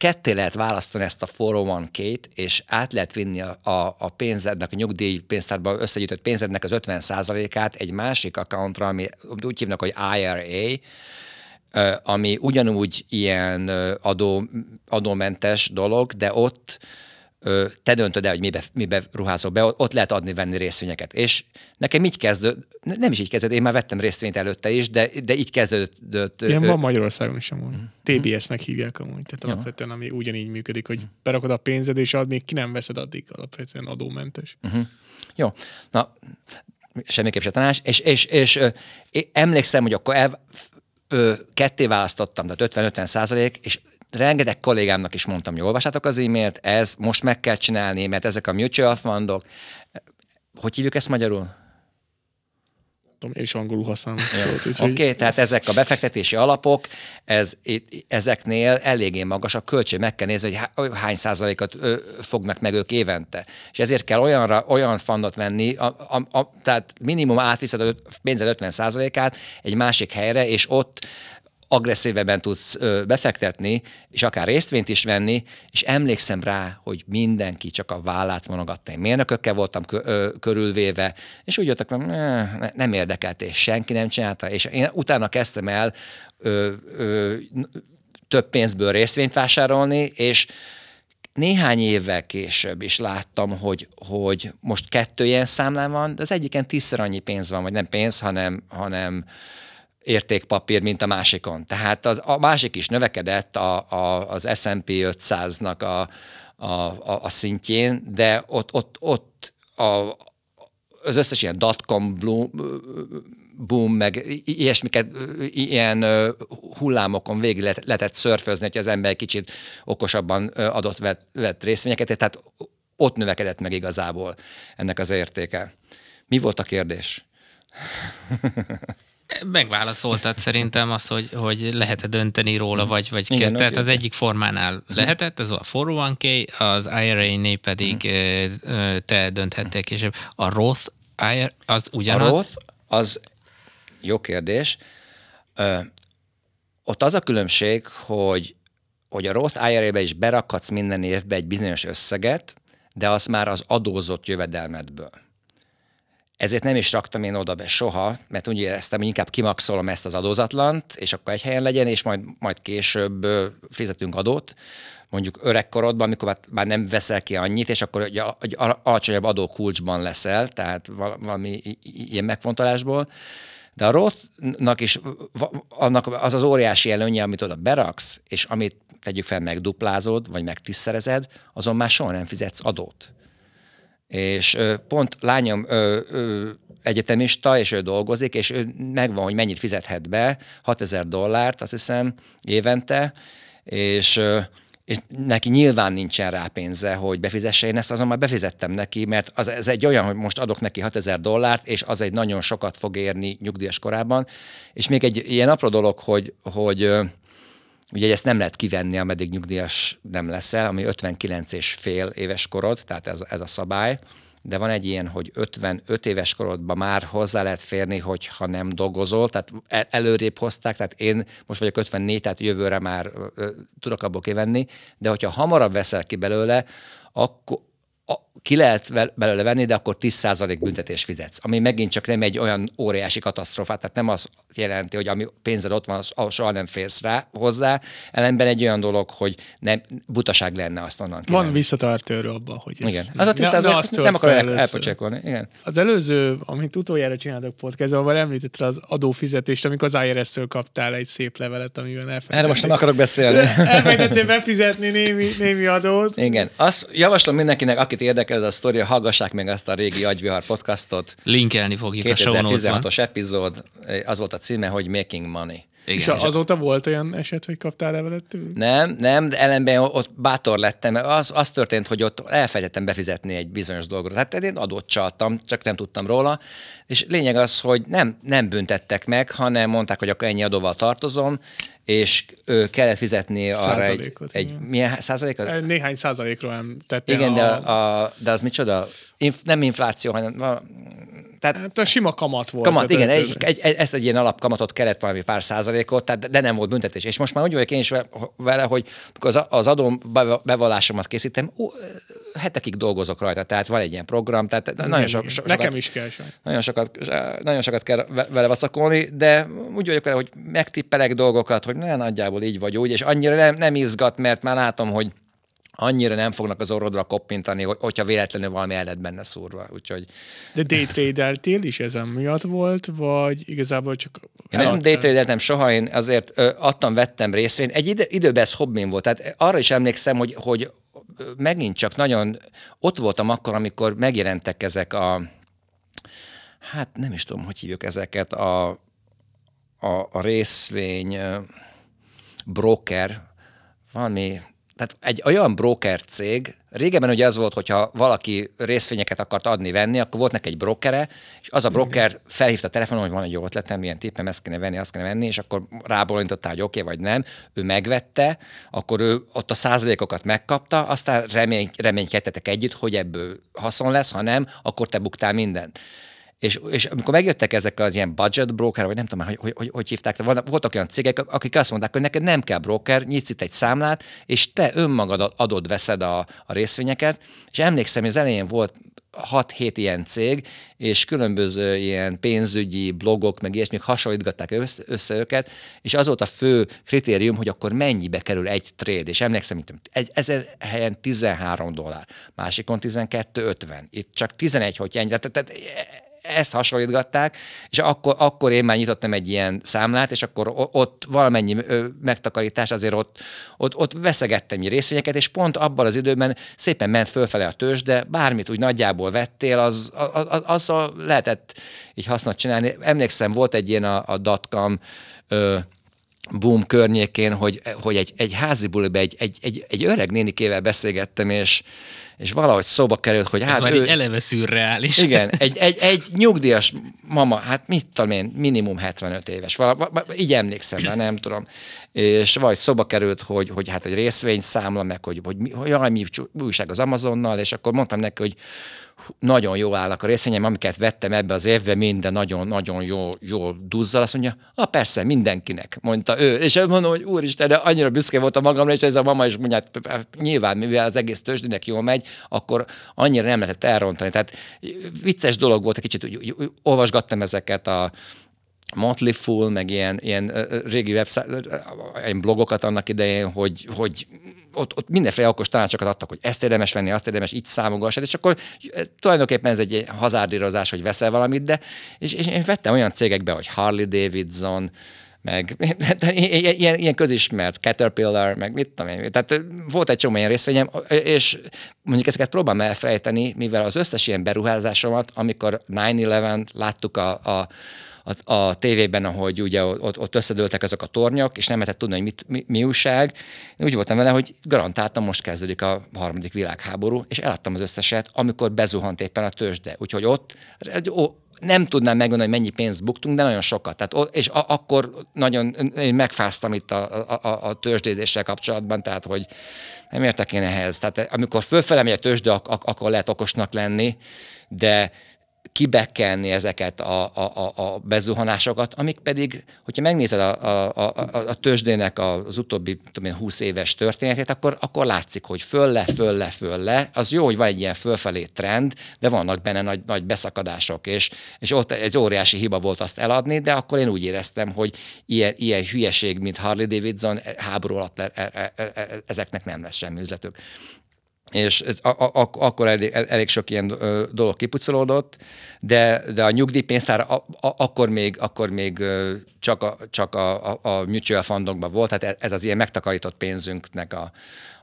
ketté lehet választani ezt a 401k-t, és át lehet vinni a, a, a pénzednek, a nyugdíj pénztárba összegyűjtött pénzednek az 50%-át egy másik accountra, ami úgy hívnak, hogy IRA, ami ugyanúgy ilyen adó, adómentes dolog, de ott te döntöd el, hogy mibe, mibe ruházol be, ott lehet adni-venni részvényeket. És nekem így kezdődött, nem is így kezdődött, én már vettem részvényt előtte is, de, de így kezdődött. Ilyen ö, van Magyarországon is amúgy. Mhm. TBS-nek hívják amúgy. Tehát alapvetően, ami ugyanígy működik, hogy berakod a pénzed, és addig ki nem veszed addig alapvetően adómentes. Jó, na, semmiképp se tanács, és, és, és én emlékszem, hogy akkor el, ö, ketté választottam, tehát 50-50 százalék, és rengeteg kollégámnak is mondtam, hogy olvassátok az e-mailt, ez most meg kell csinálni, mert ezek a mutual fundok, hogy hívjuk ezt magyarul? Tudom, én is angolul használom. szót, Oké, okay, tehát ezek a befektetési alapok, ez, ezeknél eléggé magas a költség, meg kell nézni, hogy há- hány százalékot fognak meg ők évente. És ezért kell olyanra, olyan fundot venni, a, a, a, tehát minimum átviszed a pénzed 50 százalékát egy másik helyre, és ott agresszívebben tudsz befektetni, és akár részvényt is venni, és emlékszem rá, hogy mindenki csak a vállát vonogatta. Én mérnökökkel voltam körülvéve, és úgy jöttek, nem érdekelt, és senki nem csinálta, és én utána kezdtem el több pénzből részvényt vásárolni, és néhány évvel később is láttam, hogy, hogy most kettő ilyen számlán van, de az egyiken tízszer annyi pénz van, vagy nem pénz, hanem, hanem értékpapír, mint a másikon. Tehát az, a másik is növekedett a, a, az S&P 500-nak a, a, a, a szintjén, de ott, ott, ott a, az összes ilyen dotcom boom, meg ilyesmiket, ilyen hullámokon végig lehet- lehetett szörfözni, hogy az ember kicsit okosabban adott vett, vett részvényeket, tehát ott növekedett meg igazából ennek az értéke. Mi volt a kérdés? Megválaszoltad szerintem azt, hogy, hogy lehet-e dönteni róla, vagy, vagy Igen, oké, tehát az egyik formánál lehetett, ez a 401k, az IRA-nél pedig ö, te dönthettél később. A IRA, az A ugyanaz? Roth, az jó kérdés. Ö, ott az a különbség, hogy, hogy a Roth IRA-be is berakhatsz minden évbe egy bizonyos összeget, de az már az adózott jövedelmedből. Ezért nem is raktam én oda be soha, mert úgy éreztem, hogy inkább kimaxolom ezt az adózatlant, és akkor egy helyen legyen, és majd, majd később fizetünk adót, mondjuk öregkorodban, amikor már, már nem veszel ki annyit, és akkor egy, egy al- alacsonyabb adókulcsban leszel, tehát val- valami ilyen megfontolásból. De a Rothnak is annak az az óriási előnye, amit oda beraksz, és amit tegyük fel, megduplázod, vagy megtiszterezed, azon már soha nem fizetsz adót és pont lányom egyetemista, és ő dolgozik, és ő megvan, hogy mennyit fizethet be, 6000 dollárt, azt hiszem, évente, és, és neki nyilván nincsen rá pénze, hogy befizesse, én ezt azon már befizettem neki, mert az, ez egy olyan, hogy most adok neki 6000 dollárt, és az egy nagyon sokat fog érni nyugdíjas korában. És még egy ilyen apró dolog, hogy, hogy Ugye ezt nem lehet kivenni, ameddig nyugdíjas nem leszel, ami 59 és fél éves korod, tehát ez, ez a szabály. De van egy ilyen, hogy 55 éves korodban már hozzá lehet férni, hogyha nem dolgozol, tehát el- előrébb hozták, tehát én most vagyok 54, tehát jövőre már ö, tudok abból kivenni, de hogyha hamarabb veszel ki belőle, akkor, a, ki lehet belőle venni, de akkor 10% büntetés fizetsz. Ami megint csak nem egy olyan óriási katasztrofát, tehát nem az jelenti, hogy ami pénzed ott van, az, soha nem férsz rá hozzá, ellenben egy olyan dolog, hogy nem, butaság lenne azt onnan Van kivenni. visszatartő abban, hogy ez Igen, az a 10 ne, ne azt nem fel el, elpocsékolni. Igen. Az előző, amit utoljára csináltak podcastban, már említette az adófizetést, amikor az IRS-től kaptál egy szép levelet, amiben elfelejtették. Erre most nem akarok beszélni. Elfelejtettél befizetni némi, némi adót. Igen. Azt javaslom mindenkinek, akit érdekel ez a sztori, hallgassák meg azt a régi Agyvihar podcastot. Linkelni fogjuk a show notes-ban. 2016-os epizód, az volt a címe, hogy Making Money. Igen. És azóta volt olyan eset, hogy kaptál levelet tőlük? Nem, nem, de ellenben ott bátor lettem. mert Az, az történt, hogy ott elfelejtettem befizetni egy bizonyos dolgot. Hát én adót csaltam, csak nem tudtam róla. És lényeg az, hogy nem, nem büntettek meg, hanem mondták, hogy akkor ennyi adóval tartozom, és ő kellett fizetni arra egy, egy igen. milyen százalékot? Néhány százalékról nem tettél Igen, de, a, a, de az micsoda? Inf, nem infláció, hanem tehát Hát a sima kamat volt. Kamat, igen, egy, egy, egy, ezt egy ilyen alapkamatot kellett valami pár százalékot, tehát, de nem volt büntetés. És most már úgy vagyok én is ve- vele, hogy az, az adóm be- bevallásomat készítem, ó, hetekig dolgozok rajta, tehát van egy ilyen program, tehát nagyon, so, so, Nekem sokat, is kell sajnos. nagyon, sokat, nagyon sokat kell ve- vele vacakolni, de úgy vagyok vele, hogy megtippelek dolgokat, hogy ne, nagyjából így vagy úgy, és annyira nem, nem izgat, mert már látom, hogy annyira nem fognak az orrodra koppintani, hogy, hogyha véletlenül valami el lett benne szúrva. Úgyhogy De daytradeltél is ezen miatt volt, vagy igazából csak Én nem daytradeltem soha, én azért ö, adtam, vettem részvényt. Egy ide, időben ez hobbim volt. Tehát arra is emlékszem, hogy, hogy megint csak nagyon ott voltam akkor, amikor megjelentek ezek a, hát nem is tudom, hogy hívjuk ezeket, a, a, a részvény broker, valami, tehát egy olyan broker cég, régebben ugye az volt, hogyha valaki részvényeket akart adni, venni, akkor volt neki egy brokere, és az a broker felhívta a telefonon, hogy van egy jó ötletem, milyen tippem, ezt kéne venni, azt kéne venni, és akkor rábólintottál, hogy oké okay, vagy nem, ő megvette, akkor ő ott a százalékokat megkapta, aztán remény, reménykedtetek együtt, hogy ebből haszon lesz, ha nem, akkor te buktál mindent. És, és amikor megjöttek ezek az ilyen budget broker, vagy nem tudom, hogy, hogy, hogy, hogy hívták, voltak olyan cégek, akik azt mondták, hogy neked nem kell broker, nyitsz itt egy számlát, és te önmagad adod, veszed a, a részvényeket. És emlékszem, hogy az elején volt 6-7 ilyen cég, és különböző ilyen pénzügyi blogok, meg ilyesmik hasonlítgatták össze, össze őket, és az volt a fő kritérium, hogy akkor mennyibe kerül egy trade. És emlékszem, hogy egy, ezer helyen 13 dollár, másikon 12,50. Itt csak 11, hogy ennyi. Tehát, tehát ezt hasonlítgatták, és akkor, akkor én már nyitottam egy ilyen számlát, és akkor ott valamennyi megtakarítás, azért ott, ott, ott veszegettem így részvényeket, és pont abban az időben szépen ment fölfele a tőzs, de bármit úgy nagyjából vettél, az, az, az lehetett így hasznot csinálni. Emlékszem, volt egy ilyen a, a dotcom ö, boom környékén, hogy, hogy egy, egy házi buliba egy, egy, egy, egy öreg nénikével beszélgettem, és, és valahogy szóba került, hogy Ez hát már ő, egy eleve szürreális. igen, egy, egy, egy nyugdíjas mama, hát mit tudom én, minimum 75 éves, vala, így emlékszem, már nem tudom, és vagy szoba került, hogy, hogy hát egy részvényszámla, meg hogy, hogy, hogy jaj, mi újság az Amazonnal, és akkor mondtam neki, hogy nagyon jó állnak a részvényeim, amiket vettem ebbe az évben, minden nagyon-nagyon jó, jó duzzal, azt mondja, ah persze, mindenkinek, mondta ő. És mondom, hogy úristen, de annyira büszke voltam magamra, és ez a mama is mondja, hát nyilván, mivel az egész tőzsdének jól megy, akkor annyira nem lehetett elrontani. Tehát vicces dolog volt, egy kicsit úgy, úgy, úgy, olvasgattam ezeket a Motley Fool, meg ilyen, ilyen régi website, ilyen blogokat annak idején, hogy, hogy ott, ott mindenféle okos tanácsokat adtak, hogy ezt érdemes venni, azt érdemes, így számogassad, és akkor eh, tulajdonképpen ez egy hazárdírozás, hogy veszel valamit, de és, és én vettem olyan cégekbe, hogy Harley Davidson, meg ilyen, ilyen közismert Caterpillar, meg mit tudom én. Tehát volt egy csomó ilyen részvényem, és mondjuk ezeket próbálom elfelejteni, mivel az összes ilyen beruházásomat, amikor 9-11 láttuk a, a a, a tévében, ahogy ugye ott, ott összedőltek ezek a tornyok, és nem lehetett tudni, hogy mit, mi, mi újság. Úgy voltam vele, hogy garantáltam, most kezdődik a harmadik világháború, és eladtam az összeset, amikor bezuhant éppen a tőzsde. Úgyhogy ott nem tudnám megmondani, hogy mennyi pénzt buktunk, de nagyon sokat. Tehát, és a, akkor nagyon én megfáztam itt a, a, a, tőzsdézéssel kapcsolatban, tehát hogy nem értek én ehhez. Tehát amikor fölfele megy a tőzsde, ak- ak- akkor lehet okosnak lenni, de kibekkelni ezeket a, a, a, a bezuhanásokat, amik pedig, hogyha megnézed a, a, a, a tőzsdének az utóbbi tudom én, 20 éves történetét, akkor, akkor látszik, hogy föl-le, föl-le, föl-le. Az jó, hogy van egy ilyen fölfelé trend, de vannak benne nagy, nagy beszakadások, és, és ott egy óriási hiba volt azt eladni, de akkor én úgy éreztem, hogy ilyen, ilyen hülyeség, mint Harley Davidson háború alatt e, e, e, ezeknek nem lesz semmi üzletük és a, a, akkor elég, elég sok ilyen dolog kipucolódott, de, de a nyugdíjpénztár akkor még, akkor még csak, a, csak a, a, mutual fundokban volt, tehát ez az ilyen megtakarított pénzünknek a,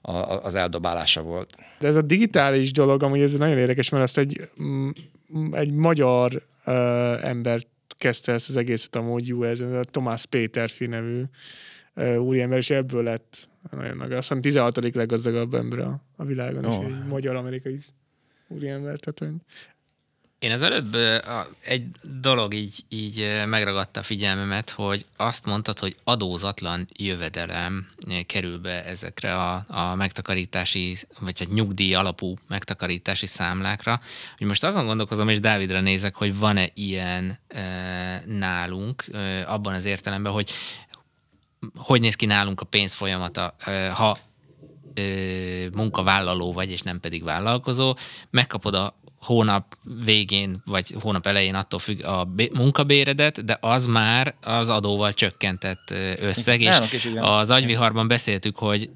a, az eldobálása volt. De ez a digitális dolog, amúgy ez nagyon érdekes, mert azt egy, egy magyar ö, ember kezdte ezt az egészet amúgy US, a Tomás Péterfi nevű úriember, és ebből lett nagyon nagy. Azt hiszem 16. leggazdagabb ember a, a világon, oh. és egy magyar-amerikai úriember. Tehát, hogy... Én az előbb egy dolog így, így megragadta a figyelmemet, hogy azt mondtad, hogy adózatlan jövedelem kerül be ezekre a, a megtakarítási, vagy egy nyugdíj alapú megtakarítási számlákra. Hogy most azon gondolkozom, és Dávidra nézek, hogy van-e ilyen e, nálunk, e, abban az értelemben, hogy hogy néz ki nálunk a pénz folyamata, ha munkavállaló vagy, és nem pedig vállalkozó, megkapod a hónap végén, vagy hónap elején attól függ a munkabéredet, de az már az adóval csökkentett összeg, és az agyviharban beszéltük, hogy...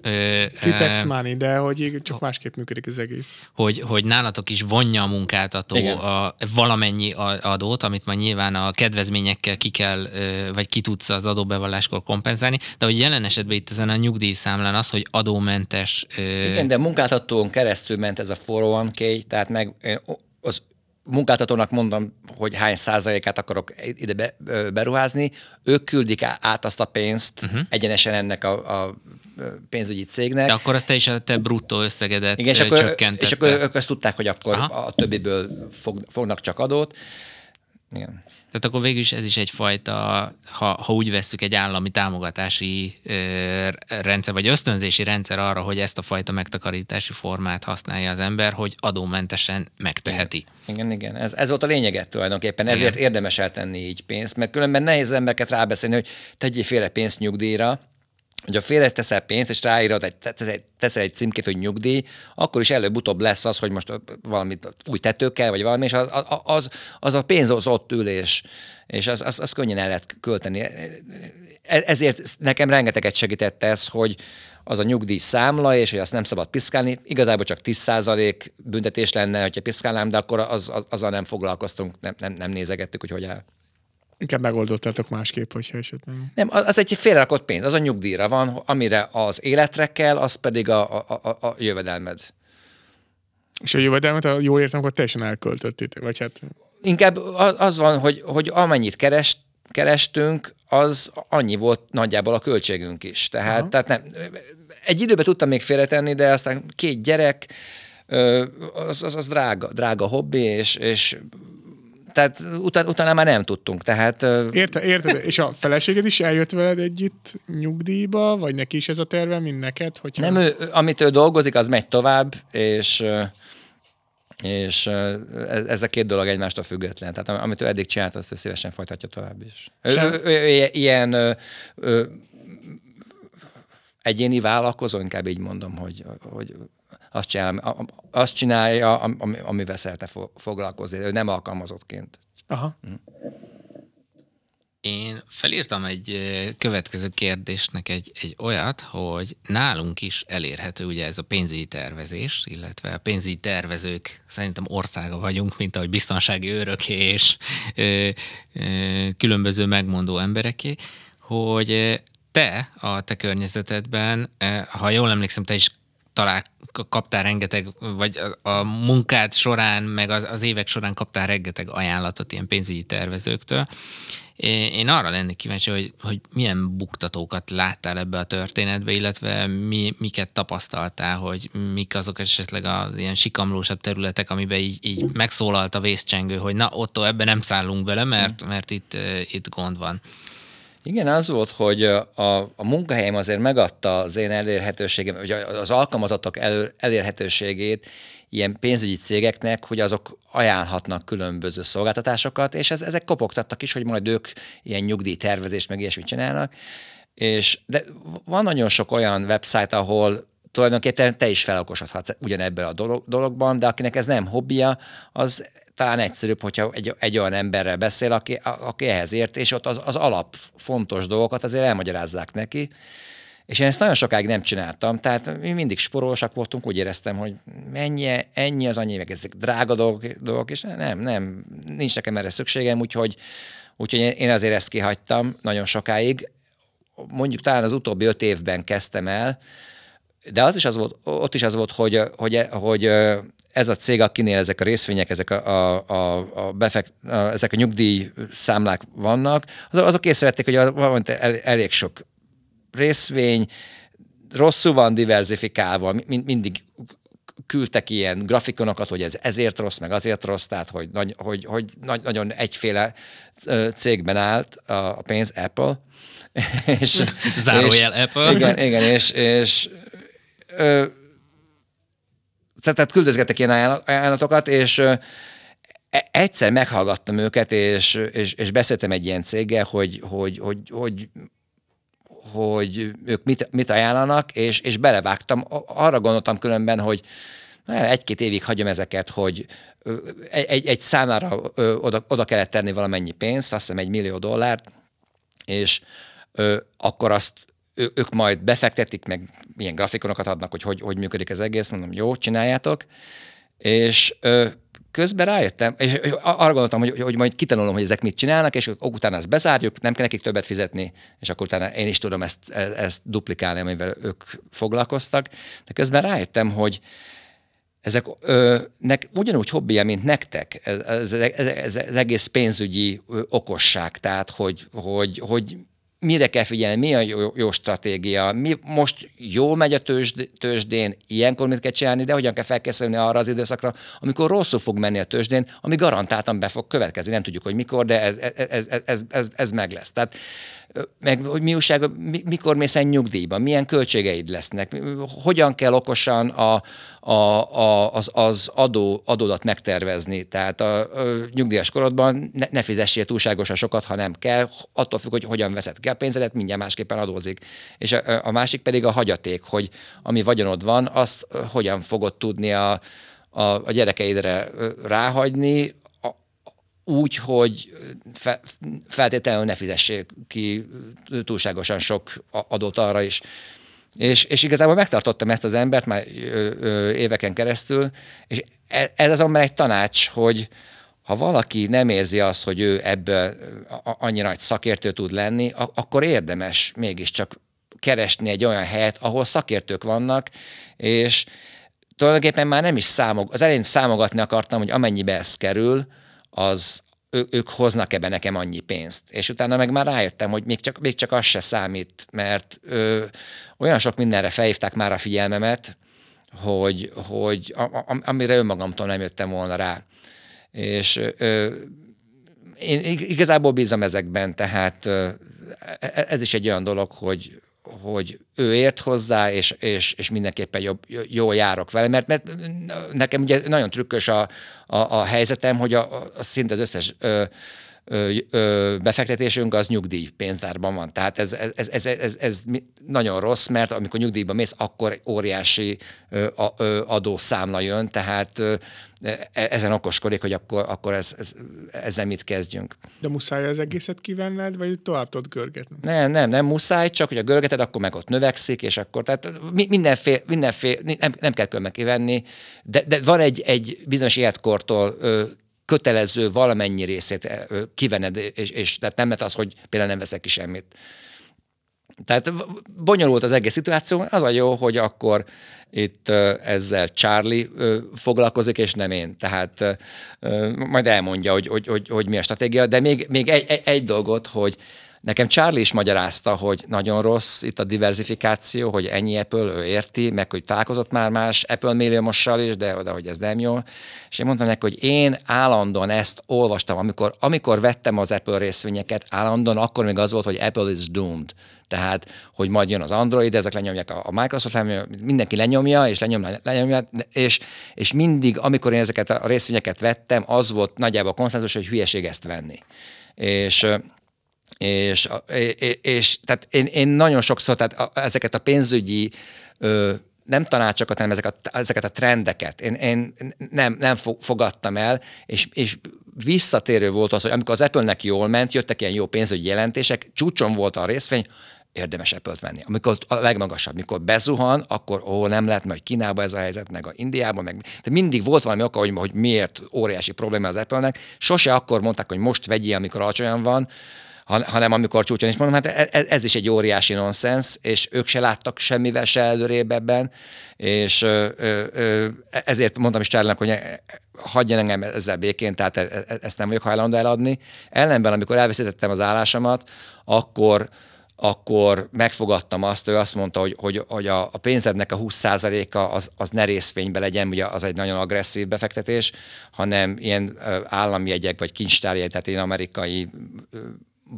Kitex money, de hogy csak másképp működik az egész. Hogy, hogy nálatok is vonja a munkáltató a, valamennyi adót, amit majd nyilván a kedvezményekkel ki kell, vagy ki tudsz az adóbevalláskor kompenzálni, de hogy jelen esetben itt ezen a nyugdíjszámlán az, hogy adómentes... Igen, de munkáltatón keresztül ment ez a 401k, tehát meg munkáltatónak mondom, hogy hány százalékát akarok ide be, beruházni, ők küldik át azt a pénzt uh-huh. egyenesen ennek a, a pénzügyi cégnek. De akkor azt te is a te bruttó összegedet Igen, és akkor, és akkor ők azt tudták, hogy akkor Aha. a többiből fog, fognak csak adót. Igen. Tehát akkor végül is ez is egyfajta, ha, ha úgy vesszük egy állami támogatási ö, rendszer, vagy ösztönzési rendszer arra, hogy ezt a fajta megtakarítási formát használja az ember, hogy adómentesen megteheti. Igen, igen. Ez, ez volt a lényeget tulajdonképpen. Ezért igen. érdemes eltenni így pénzt, mert különben nehéz embereket rábeszélni, hogy tegyél félre pénzt nyugdíjra, hogy a félre teszel pénzt, és ráírod, egy, teszel egy címkét, hogy nyugdíj, akkor is előbb-utóbb lesz az, hogy most valamit új tetőkkel, vagy valami, és az, az, az a pénz az ott ül, és, az, az, az könnyen el lehet költeni. E, ezért nekem rengeteget segített ez, hogy az a nyugdíj számla, és hogy azt nem szabad piszkálni. Igazából csak 10% büntetés lenne, hogyha piszkálnám, de akkor az, az, azzal nem foglalkoztunk, nem, nem, nem nézegettük, hogy hogy áll. Inkább megoldottátok másképp, hogyha esetleg. Nem, az egy félrerakott pénz, az a nyugdíjra van, amire az életre kell, az pedig a, a, a, a jövedelmed. És a jövedelmet, ha jól értem, akkor teljesen elköltöttétek, vagy hát... Inkább az van, hogy, hogy amennyit kerest, kerestünk, az annyi volt nagyjából a költségünk is. Tehát, tehát nem, egy időben tudtam még félretenni, de aztán két gyerek, az, az, az drága, drága hobbi, és, és tehát utána, utána már nem tudtunk. Tehát, Érte, érted? És a feleséged is eljött veled együtt nyugdíjba, vagy neki is ez a terve, mint neked? Hogyha... Nem, ő, amit ő dolgozik, az megy tovább, és és ez, ez a két dolog egymástól független. Tehát amit ő eddig csinált, azt ő szívesen folytatja tovább is. Ő, ő, ő, ő, ilyen ö, ö, egyéni vállalkozó, inkább így mondom, hogy, hogy azt, csinál, azt csinálja, amivel szeretne foglalkozni. Ő nem alkalmazottként. Aha. Hm. Én felírtam egy következő kérdésnek egy, egy olyat, hogy nálunk is elérhető ugye ez a pénzügyi tervezés, illetve a pénzügyi tervezők szerintem országa vagyunk, mint ahogy biztonsági öröké és ö, ö, különböző megmondó embereké, hogy te a te környezetedben, ha jól emlékszem, te is talál, kaptál rengeteg, vagy a, munkád során, meg az, az évek során kaptál rengeteg ajánlatot ilyen pénzügyi tervezőktől. Én arra lennék kíváncsi, hogy, hogy milyen buktatókat láttál ebbe a történetbe, illetve mi, miket tapasztaltál, hogy mik azok esetleg az ilyen sikamlósabb területek, amiben így, így megszólalt a vészcsengő, hogy na, Otto, ebbe nem szállunk bele, mert, mert itt, itt gond van. Igen, az volt, hogy a, a munkahelyem azért megadta az én elérhetőségem, vagy az alkalmazottak elő, elérhetőségét ilyen pénzügyi cégeknek, hogy azok ajánlhatnak különböző szolgáltatásokat, és ez, ezek kopogtattak is, hogy majd ők ilyen nyugdíjtervezést, meg ilyesmit csinálnak. És, de van nagyon sok olyan website, ahol tulajdonképpen te is felokosodhatsz ugyanebből a dolog, dologban, de akinek ez nem hobbija, az talán egyszerűbb, hogyha egy, egy olyan emberrel beszél, aki, aki ehhez ért, és ott az, az alap fontos dolgokat azért elmagyarázzák neki. És én ezt nagyon sokáig nem csináltam, tehát mi mindig sporolósak voltunk, úgy éreztem, hogy mennyi, ennyi az annyi, meg ezek drága dolgok, dolgok, és nem, nem, nincs nekem erre szükségem, úgyhogy, úgyhogy én azért ezt kihagytam nagyon sokáig. Mondjuk talán az utóbbi öt évben kezdtem el, de az is az volt, ott is az volt, hogy, hogy, hogy ez a cég, akinél ezek a részvények, ezek a, a, a, a, befekt, a ezek a nyugdíj számlák vannak, azok észrevették, hogy van el, elég sok részvény, rosszul van diversifikálva, mindig küldtek ilyen grafikonokat, hogy ez ezért rossz, meg azért rossz, tehát hogy, nagy, hogy, hogy nagy, nagyon egyféle cégben állt a pénz, Apple. és, Zárójel és, Apple. Igen, igen, és, és ö, tehát küldözgettek ilyen ajánlatokat, és e, egyszer meghallgattam őket, és, és, és beszéltem egy ilyen céggel, hogy, hogy, hogy, hogy hogy ők mit, mit ajánlanak, és, és belevágtam. Arra gondoltam különben, hogy egy-két évig hagyom ezeket, hogy egy, egy számára oda, oda kellett tenni valamennyi pénzt, azt hiszem egy millió dollárt, és ö, akkor azt ő, ők majd befektetik, meg milyen grafikonokat adnak, hogy, hogy hogy működik az egész, mondom, jó, csináljátok, és ö, közben rájöttem, és arra gondoltam, hogy, hogy majd kitanulom, hogy ezek mit csinálnak, és utána ezt bezárjuk, nem kell nekik többet fizetni, és akkor utána én is tudom ezt, ezt duplikálni, amivel ők foglalkoztak. De közben rájöttem, hogy ezek ö, nek, ugyanúgy hobbija, mint nektek, ez, ez, ez, ez, ez egész pénzügyi ö, okosság, tehát hogy, hogy, hogy mire kell figyelni, mi a jó, jó stratégia, mi most jól megy a tőzsd, tőzsdén, ilyenkor mit kell csinálni, de hogyan kell felkészülni arra az időszakra, amikor rosszul fog menni a tőzsdén, ami garantáltan be fog következni. Nem tudjuk, hogy mikor, de ez, ez, ez, ez, ez, ez meg lesz. Tehát meg hogy mi újság, mikor mész el nyugdíjba, milyen költségeid lesznek, hogyan kell okosan a, a, a, az, az adó, adódat megtervezni. Tehát a, a nyugdíjas korodban ne, ne fizessél túlságosan sokat, ha nem kell, attól függ, hogy hogyan veszed ki a pénzedet, mindjárt másképpen adózik. És a, a másik pedig a hagyaték, hogy ami vagyonod van, azt hogyan fogod tudni a, a, a gyerekeidre ráhagyni, úgy, hogy fe, feltétlenül ne fizessék ki túlságosan sok adót arra is. És, és igazából megtartottam ezt az embert már ö, ö, éveken keresztül, és e, ez azonban egy tanács, hogy ha valaki nem érzi azt, hogy ő ebből annyira nagy szakértő tud lenni, akkor érdemes mégiscsak keresni egy olyan helyet, ahol szakértők vannak, és tulajdonképpen már nem is számog, az elején számogatni akartam, hogy amennyibe ez kerül, az ő, ők hoznak ebbe nekem annyi pénzt. És utána meg már rájöttem, hogy még csak, még csak az se számít, mert ö, olyan sok mindenre felhívták már a figyelmemet, hogy, hogy a, a, amire önmagamtól nem jöttem volna rá. És ö, én igazából bízom ezekben, tehát ö, e, ez is egy olyan dolog, hogy, hogy ő ért hozzá, és, és, és mindenképpen jobb, jól járok vele, mert, mert nekem ugye nagyon trükkös a, a, a helyzetem, hogy a, a szinte az összes ö, befektetésünk az nyugdíj pénztárban van. Tehát ez, ez, ez, ez, ez, nagyon rossz, mert amikor nyugdíjba mész, akkor óriási adószámla jön, tehát ö, e, ezen okoskodik, hogy akkor, akkor ez, ez, ezzel mit kezdjünk. De muszáj az egészet kivenned, vagy tovább tudod görgetni? Nem, nem, nem muszáj, csak hogy a görgeted, akkor meg ott növekszik, és akkor tehát mindenféle, mindenféle nem, nem kell körbe kivenni, de, de van egy, egy bizonyos életkortól kötelező valamennyi részét kivenned, és, és tehát nem lehet az, hogy például nem veszek ki semmit. Tehát bonyolult az egész szituáció, az a jó, hogy akkor itt ezzel Charlie foglalkozik, és nem én. Tehát majd elmondja, hogy, hogy, hogy, hogy mi a stratégia, de még, még egy, egy dolgot, hogy Nekem Charlie is magyarázta, hogy nagyon rossz itt a diversifikáció, hogy ennyi Apple, ő érti, meg hogy találkozott már más Apple milliómossal is, de, de hogy ez nem jó. És én mondtam neki, hogy én állandóan ezt olvastam, amikor, amikor vettem az Apple részvényeket, állandóan akkor még az volt, hogy Apple is doomed. Tehát, hogy majd jön az Android, ezek lenyomják a Microsoft, mindenki lenyomja, és lenyomja, lenyomja és, és mindig, amikor én ezeket a részvényeket vettem, az volt nagyjából a konszenzus, hogy hülyeség ezt venni. És és, és, és tehát én, én nagyon sokszor tehát ezeket a pénzügyi ö, nem tanácsokat, hanem ezeket a, ezeket a trendeket én, én nem, nem fogadtam el, és, és visszatérő volt az, hogy amikor az Apple-nek jól ment, jöttek ilyen jó pénzügyi jelentések, csúcson volt a részvény, érdemes apple venni. Amikor a legmagasabb, mikor bezuhan, akkor ó, nem lehet, mert Kínában ez a helyzet, meg a Indiában, meg de mindig volt valami oka, hogy, hogy miért óriási probléma az Apple-nek. Sose akkor mondták, hogy most vegyi, amikor alacsonyan van, hanem amikor csúcson is mondom, hát ez, e, ez is egy óriási nonsens, és ők se láttak semmivel se előrébb ebben, és ö, ö, ezért mondtam is Csárlának, hogy hagyjan engem ezzel békén, tehát e, e, ezt nem vagyok hajlandó eladni. Ellenben, amikor elveszítettem az állásomat, akkor akkor megfogadtam azt, ő azt mondta, hogy, hogy, hogy a, a pénzednek a 20%-a az, az ne részvénybe legyen, ugye az egy nagyon agresszív befektetés, hanem ilyen állami jegyek, vagy kincstárjegy, tehát én amerikai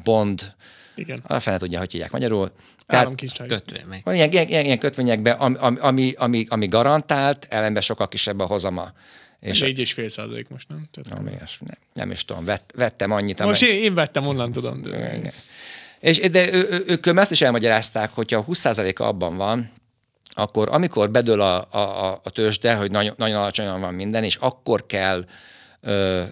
bond, igen. A fene tudja, hogy hívják magyarul. Tehát kötvény. Ilyen, ilyen, ilyen, ilyen kötvényekben, ami, ami, ami, ami garantált, ellenben sokkal kisebb a hozama. És 4,5 százalék most, nem? Tehát nem, nem, nem is tudom, vett, vettem annyit. Most amely... én, én vettem, onnan tudom. De... És, de ő, ő, ők ezt is elmagyarázták, hogyha a 20%-a abban van, akkor amikor bedől a, a, a tőzsde, hogy nagyon, nagyon alacsonyan van minden, és akkor kell ö,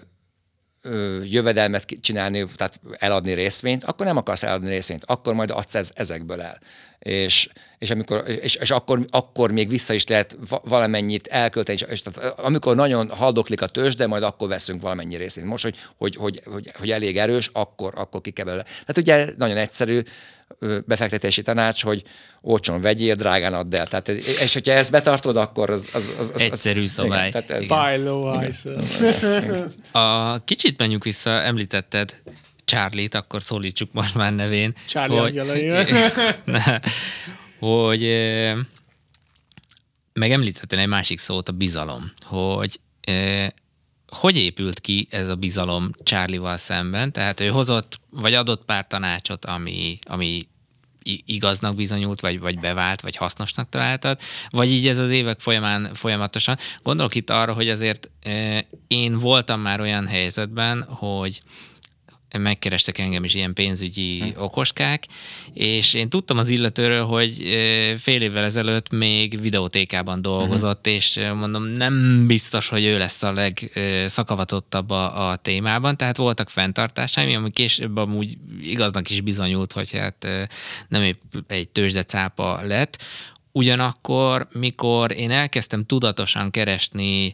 jövedelmet csinálni, tehát eladni részvényt, akkor nem akarsz eladni részvényt, akkor majd adsz ez, ezekből el. És, és, amikor, és, és akkor, akkor még vissza is lehet valamennyit elkölteni, és, és tehát amikor nagyon haldoklik a tőzs, de majd akkor veszünk valamennyi részvényt. Most, hogy, hogy, hogy, hogy, hogy elég erős, akkor, akkor ki kell belőle. Tehát ugye nagyon egyszerű, befektetési tanács, hogy olcsón vegyél, drágán add el. Tehát, és hogyha ezt betartod, akkor az... az, az, az Egyszerű az, szabály. Igen, tehát ez, Buy low, A kicsit menjünk vissza, említetted Charlie-t, akkor szólítsuk most már nevén. Charlie hogy, ne, hogy megemlítettél egy másik szót, a bizalom, hogy hogy épült ki ez a bizalom Charlie-val szemben? Tehát ő hozott, vagy adott pár tanácsot, ami, ami igaznak bizonyult, vagy, vagy bevált, vagy hasznosnak találtad, vagy így ez az évek folyamán folyamatosan. Gondolok itt arra, hogy azért én voltam már olyan helyzetben, hogy megkerestek engem is ilyen pénzügyi hm. okoskák, és én tudtam az illetőről, hogy fél évvel ezelőtt még videótékában dolgozott, hm. és mondom, nem biztos, hogy ő lesz a legszakavatottabb a, a témában, tehát voltak fenntartásaim, ami később amúgy igaznak is bizonyult, hogy hát nem épp egy tőzsdecápa lett. Ugyanakkor, mikor én elkezdtem tudatosan keresni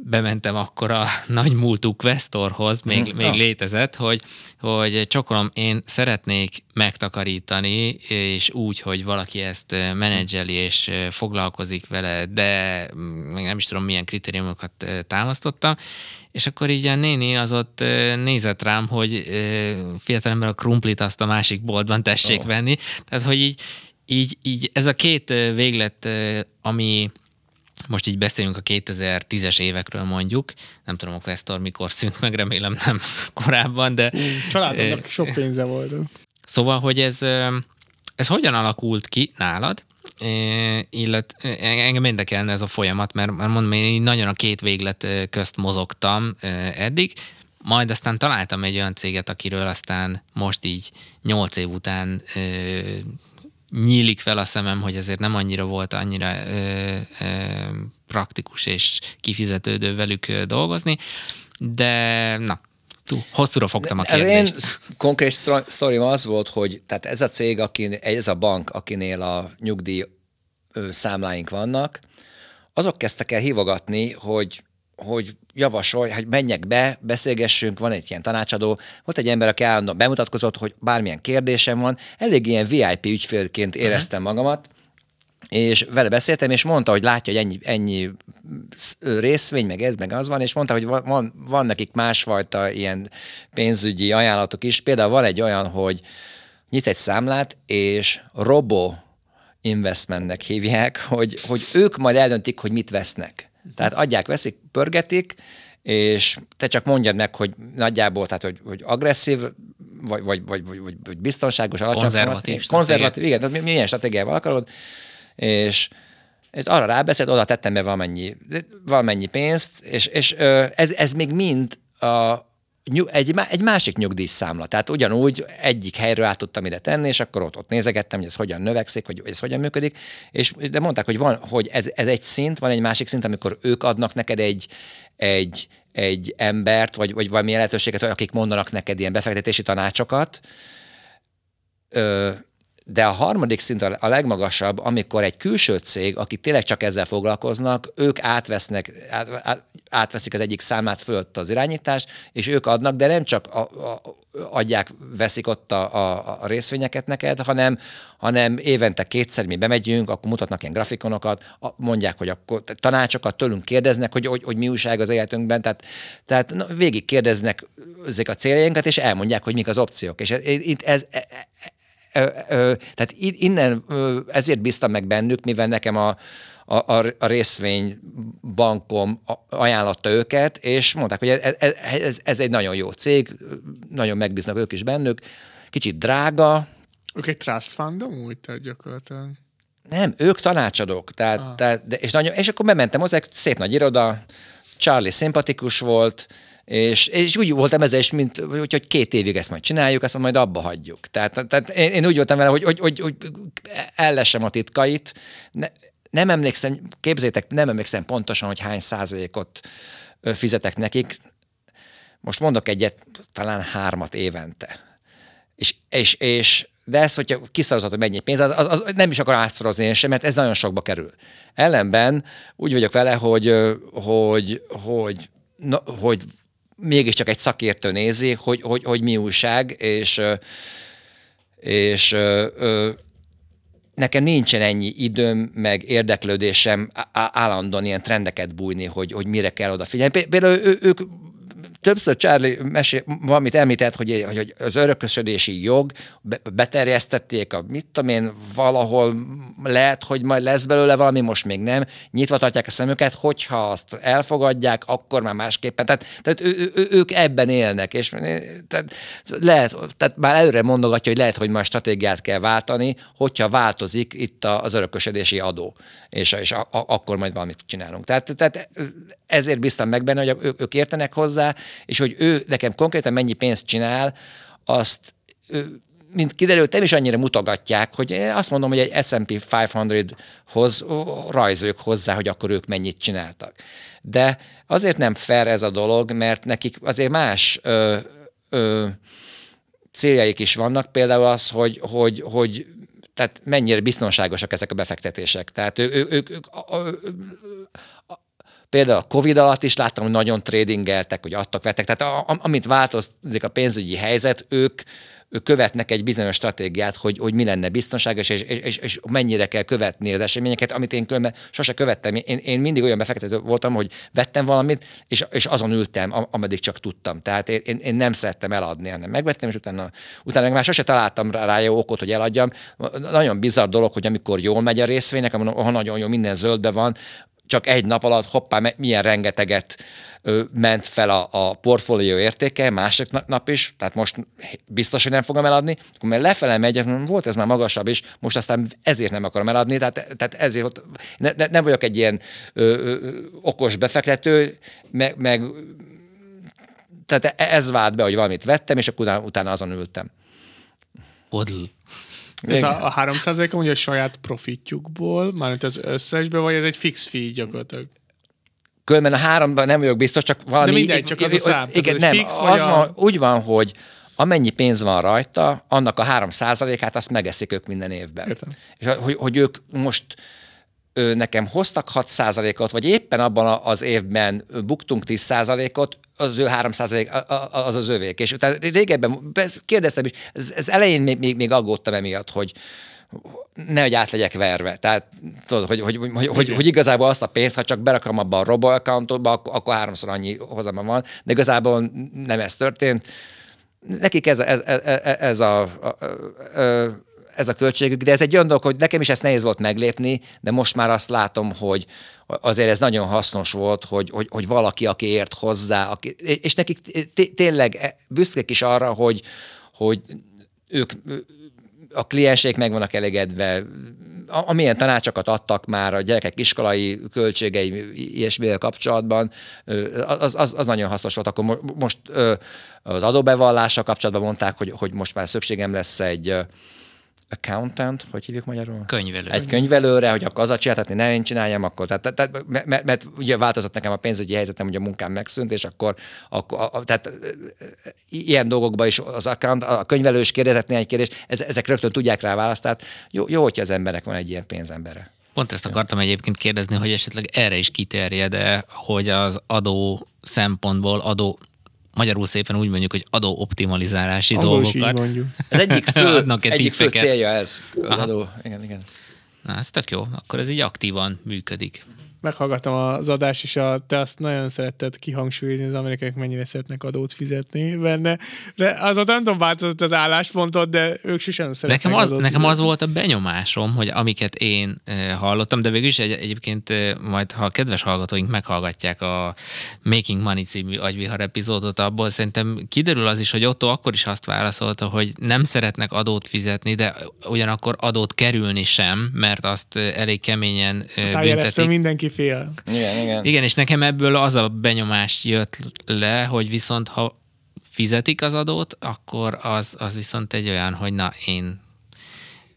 bementem akkor a nagy múltú Questorhoz, még, mm, még létezett, hogy, hogy csokolom, én szeretnék megtakarítani, és úgy, hogy valaki ezt menedzseli és foglalkozik vele, de még nem is tudom, milyen kritériumokat támasztottam, és akkor így a néni az ott nézett rám, hogy fiatalember a krumplit azt a másik boltban tessék oh. venni, tehát hogy így, így, így ez a két véglet, ami most így beszélünk a 2010-es évekről mondjuk, nem tudom, a Questor mikor szűnt meg, remélem nem korábban, de... Családomnak sok pénze volt. Szóval, hogy ez, ez hogyan alakult ki nálad, illet, engem érdekelne ez a folyamat, mert, mert mondom, én nagyon a két véglet közt mozogtam eddig, majd aztán találtam egy olyan céget, akiről aztán most így nyolc év után nyílik fel a szemem, hogy ezért nem annyira volt annyira ö, ö, praktikus és kifizetődő velük dolgozni, de na, túl hosszúra fogtam a kérdést. Az én konkrét sztorim az volt, hogy tehát ez a cég, akin, ez a bank, akinél a nyugdíj számláink vannak, azok kezdtek el hívogatni, hogy hogy javasolj, hogy menjek be, beszélgessünk, van egy ilyen tanácsadó, volt egy ember, aki állandóan bemutatkozott, hogy bármilyen kérdésem van, elég ilyen VIP ügyfélként éreztem uh-huh. magamat, és vele beszéltem, és mondta, hogy látja, hogy ennyi, ennyi részvény, meg ez, meg az van, és mondta, hogy van, van nekik másfajta ilyen pénzügyi ajánlatok is. Például van egy olyan, hogy nyitsz egy számlát, és robo investmentnek hívják, hogy, hogy ők majd eldöntik, hogy mit vesznek. Tehát adják, veszik, pörgetik, és te csak mondjad meg, hogy nagyjából, tehát hogy, hogy agresszív, vagy, vagy, vagy, vagy, vagy, biztonságos, alacsony. Konzervatív Konzervatív, igen, tehát milyen stratégiával akarod, és és arra rábeszélt, oda tettem be valamennyi, valamennyi pénzt, és, és ez, ez még mind a, egy, egy másik nyugdíjszámla. Tehát ugyanúgy egyik helyről át tudtam ide tenni, és akkor ott, ott nézegettem, hogy ez hogyan növekszik, hogy ez hogyan működik, és de mondták, hogy, van, hogy ez, ez egy szint, van egy másik szint, amikor ők adnak neked egy, egy, egy embert, vagy, vagy valami lehetőséget, akik mondanak neked ilyen befektetési tanácsokat, ö, de a harmadik szint a legmagasabb, amikor egy külső cég, aki tényleg csak ezzel foglalkoznak, ők átvesznek, át, át, átveszik az egyik számát fölött az irányítást, és ők adnak, de nem csak a, a, adják, veszik ott a, a, a részvényeket neked, hanem, hanem évente kétszer mi bemegyünk, akkor mutatnak ilyen grafikonokat, mondják, hogy akkor tanácsokat tőlünk kérdeznek, hogy, hogy, hogy mi újság az életünkben, tehát, tehát na, végig kérdeznek ezek a céljainkat, és elmondják, hogy mik az opciók. És itt ez, ez, tehát innen ezért bíztam meg bennük, mivel nekem a, a, a részvénybankom ajánlotta őket, és mondták, hogy ez, ez, ez egy nagyon jó cég, nagyon megbíznak ők is bennük, kicsit drága. Ők egy trust fund úgy tehát gyakorlatilag. Nem, ők tanácsadók. Tehát, ah. tehát, de, és, nagyon, és akkor bementem hozzá, szép nagy iroda, Charlie szimpatikus volt, és, és úgy voltam ezzel is, mint hogy, hogy két évig ezt majd csináljuk, azt majd abba hagyjuk. Tehát, tehát én, én úgy voltam vele, hogy, hogy, hogy, hogy ellesem a titkait. Ne, nem emlékszem, képzétek, nem emlékszem pontosan, hogy hány százalékot fizetek nekik. Most mondok egyet, talán hármat évente. És, és, és de ez, hogyha kiszorozott, hogy mennyi pénz, az, az, az nem is akar átszorozni én sem, mert ez nagyon sokba kerül. Ellenben úgy vagyok vele, hogy, hogy, hogy, na, hogy mégiscsak egy szakértő nézi, hogy, hogy, hogy mi újság, és, és nekem nincsen ennyi időm, meg érdeklődésem állandóan ilyen trendeket bújni, hogy, hogy mire kell odafigyelni. Például ők többször Charlie mesél, valamit említett, hogy, hogy az örökösödési jog beterjesztették a, mit tudom én, valahol lehet, hogy majd lesz belőle valami, most még nem, nyitva tartják a szemüket, hogyha azt elfogadják, akkor már másképpen. Tehát, tehát ő, ő, ők ebben élnek, és tehát lehet, tehát már előre mondogatja, hogy lehet, hogy már stratégiát kell váltani, hogyha változik itt az örökösödési adó, és, és a, a, akkor majd valamit csinálunk. Tehát, tehát ezért biztam meg benne, hogy ők, ők értenek hozzá, és hogy ő nekem konkrétan mennyi pénzt csinál, azt mint kiderült, nem is annyira mutogatják, hogy én azt mondom, hogy egy S&P 500-hoz rajzoljuk hozzá, hogy akkor ők mennyit csináltak. De azért nem fair ez a dolog, mert nekik azért más ö, ö, céljaik is vannak, például az, hogy, hogy, hogy tehát mennyire biztonságosak ezek a befektetések. Tehát ő, ő, ők, ők, Például a Covid alatt is láttam, hogy nagyon tradingeltek, hogy adtak, vettek. Tehát amint változik a pénzügyi helyzet, ők, ők követnek egy bizonyos stratégiát, hogy, hogy mi lenne biztonságos, és, és, és mennyire kell követni az eseményeket, amit én különben sose követtem. Én, én mindig olyan befektető voltam, hogy vettem valamit, és, és azon ültem, ameddig csak tudtam. Tehát én, én nem szerettem eladni, hanem megvettem, és utána, utána meg már sose találtam rá jó okot, hogy eladjam. Nagyon bizarr dolog, hogy amikor jól megy a részvénynek, ha nagyon jó, minden zöldbe van, csak egy nap alatt hoppá, milyen rengeteget ment fel a, a portfólió értéke, másik nap is, tehát most biztos, hogy nem fogom eladni, akkor mert lefele megy, volt ez már magasabb is, most aztán ezért nem akarom eladni, tehát, tehát ezért ne, ne, nem vagyok egy ilyen ö, ö, okos befektető, meg, meg tehát ez vált be, hogy valamit vettem, és akkor utána, utána azon ültem. Odl. Ez a, a 3 a ugye a saját profitjukból, mármint az összesbe, vagy ez egy fix fee gyakorlatilag? Különben a háromban nem vagyok biztos, csak valami... De mindegy, csak az a szám. Igen, nem, fix, az a... van, úgy van, hogy amennyi pénz van rajta, annak a három százalékát azt megeszik ők minden évben. Értem. És hogy, hogy ők most ő, nekem hoztak 6 százalékot, vagy éppen abban az évben buktunk 10 százalékot, az ő 3 százalék az az övék. És utána régebben kérdeztem is, ez, elején még, még, még aggódtam emiatt, hogy nehogy át legyek verve. Tehát tudod, hogy, hogy, hogy, hogy, hogy igazából azt a pénzt, ha csak berakom abba a robo accountba, akkor, akkor háromszor annyi hozama van, de igazából nem ez történt nekik ez, ez, ez, ez a, a, a, a ez a költségük, de ez egy olyan dolog, hogy nekem is ezt nehéz volt meglépni, de most már azt látom, hogy azért ez nagyon hasznos volt, hogy, hogy, hogy valaki, aki ért hozzá, aki, és nekik té- tényleg büszkék is arra, hogy, hogy ők a klienseik meg vannak elégedve, amilyen tanácsokat adtak már a gyerekek iskolai költségei ilyesmivel kapcsolatban, az, az, az nagyon hasznos volt. Akkor mo- most az adóbevallással kapcsolatban mondták, hogy, hogy most már szükségem lesz egy accountant, hogy hívjuk magyarul? Könyvelő. Egy könyvelőre, hogy akkor az a csináltatni, ne én csináljam, akkor, tehát, tehát mert, mert, ugye változott nekem a pénzügyi helyzetem, hogy a munkám megszűnt, és akkor, akkor a, a, tehát ö, ö, ilyen dolgokban is az account, a könyvelő is kérdezett néhány kérdést, ez, ezek rögtön tudják rá választ, tehát jó, jó, hogyha az emberek van egy ilyen pénzembere. Pont ezt akartam egyébként kérdezni, hogy esetleg erre is kiterjed-e, hogy az adó szempontból adó magyarul szépen úgy mondjuk, hogy adó optimalizálási Angol is így dolgokat. Ez egyik fő, egyik fő célja ez, az Aha. adó. Igen, igen. Na, ez tök jó, akkor ez így aktívan működik. Meghallgattam az adást, és a, te azt nagyon szeretted kihangsúlyozni, az amerikaiak mennyire szeretnek adót fizetni benne. De azóta nem tudom, változott az álláspontot, de ők sosem szeretnek Nekem az, adót nekem az fizetni. volt a benyomásom, hogy amiket én hallottam, de végül is egy, egyébként majd, ha a kedves hallgatóink meghallgatják a Making Money című agyvihar epizódot, abból szerintem kiderül az is, hogy Otto akkor is azt válaszolta, hogy nem szeretnek adót fizetni, de ugyanakkor adót kerülni sem, mert azt elég keményen büntetik. mindenki fél. Igen, igen. Igen, és nekem ebből az a benyomás jött le, hogy viszont ha fizetik az adót, akkor az, az viszont egy olyan, hogy na, én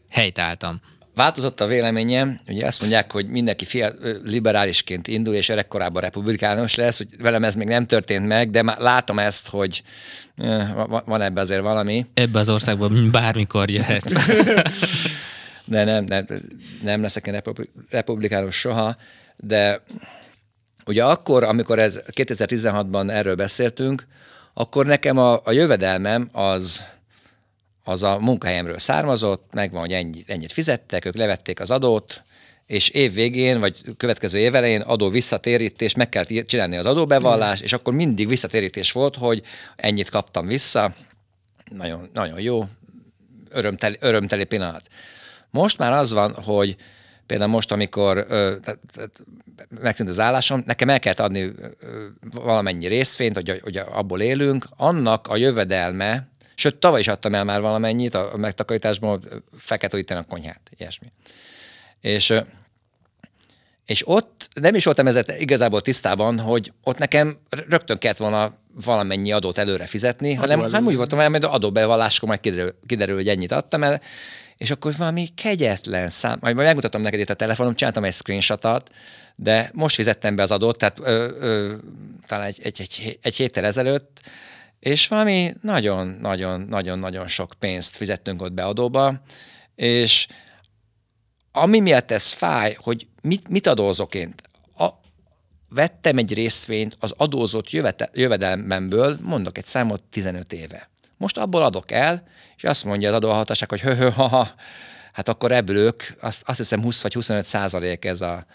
helytáltam. Változott a véleményem, ugye azt mondják, hogy mindenki fia, liberálisként indul, és öregkorában republikánus lesz, hogy velem ez még nem történt meg, de már látom ezt, hogy van ebbe azért valami, Ebbe az országban bármikor jöhet. de nem, nem, nem leszek én republi- republikánus soha, de ugye akkor, amikor ez 2016-ban erről beszéltünk, akkor nekem a, a jövedelmem az, az a munkahelyemről származott, megvan, hogy ennyi, ennyit fizettek, ők levették az adót, és év végén, vagy következő év elején adó visszatérítés, meg kell csinálni az adóbevallás, és akkor mindig visszatérítés volt, hogy ennyit kaptam vissza, nagyon, nagyon jó, örömteli, örömteli pillanat. Most már az van, hogy például most, amikor megszűnt az állásom, nekem el kellett adni valamennyi részvényt, hogy, hogy abból élünk, annak a jövedelme, sőt, tavaly is adtam el már valamennyit a, megtakarításból, újítani a konyhát, ilyesmi. És és ott nem is voltam ezzel igazából tisztában, hogy ott nekem rögtön kellett volna valamennyi adót előre fizetni, hanem, előre. hanem úgy voltam hogy adóbevalláskor majd kiderül, kiderül, hogy ennyit adtam el, és akkor valami kegyetlen szám, majd megmutatom neked itt a telefonom, csináltam egy screenshotot, de most fizettem be az adót, tehát ö, ö, talán egy, egy, egy, egy héttel ezelőtt, és valami nagyon-nagyon-nagyon-nagyon sok pénzt fizettünk ott be adóba, és ami miatt ez fáj, hogy mit, mit adózok én? A, vettem egy részvényt az adózott jövedelmemből, mondok egy számot, 15 éve. Most abból adok el, és azt mondja az adóhatóság, hogy hö, hö, ha, ha, hát akkor ebből ők, azt, azt hiszem 20 vagy 25 százalék ez a,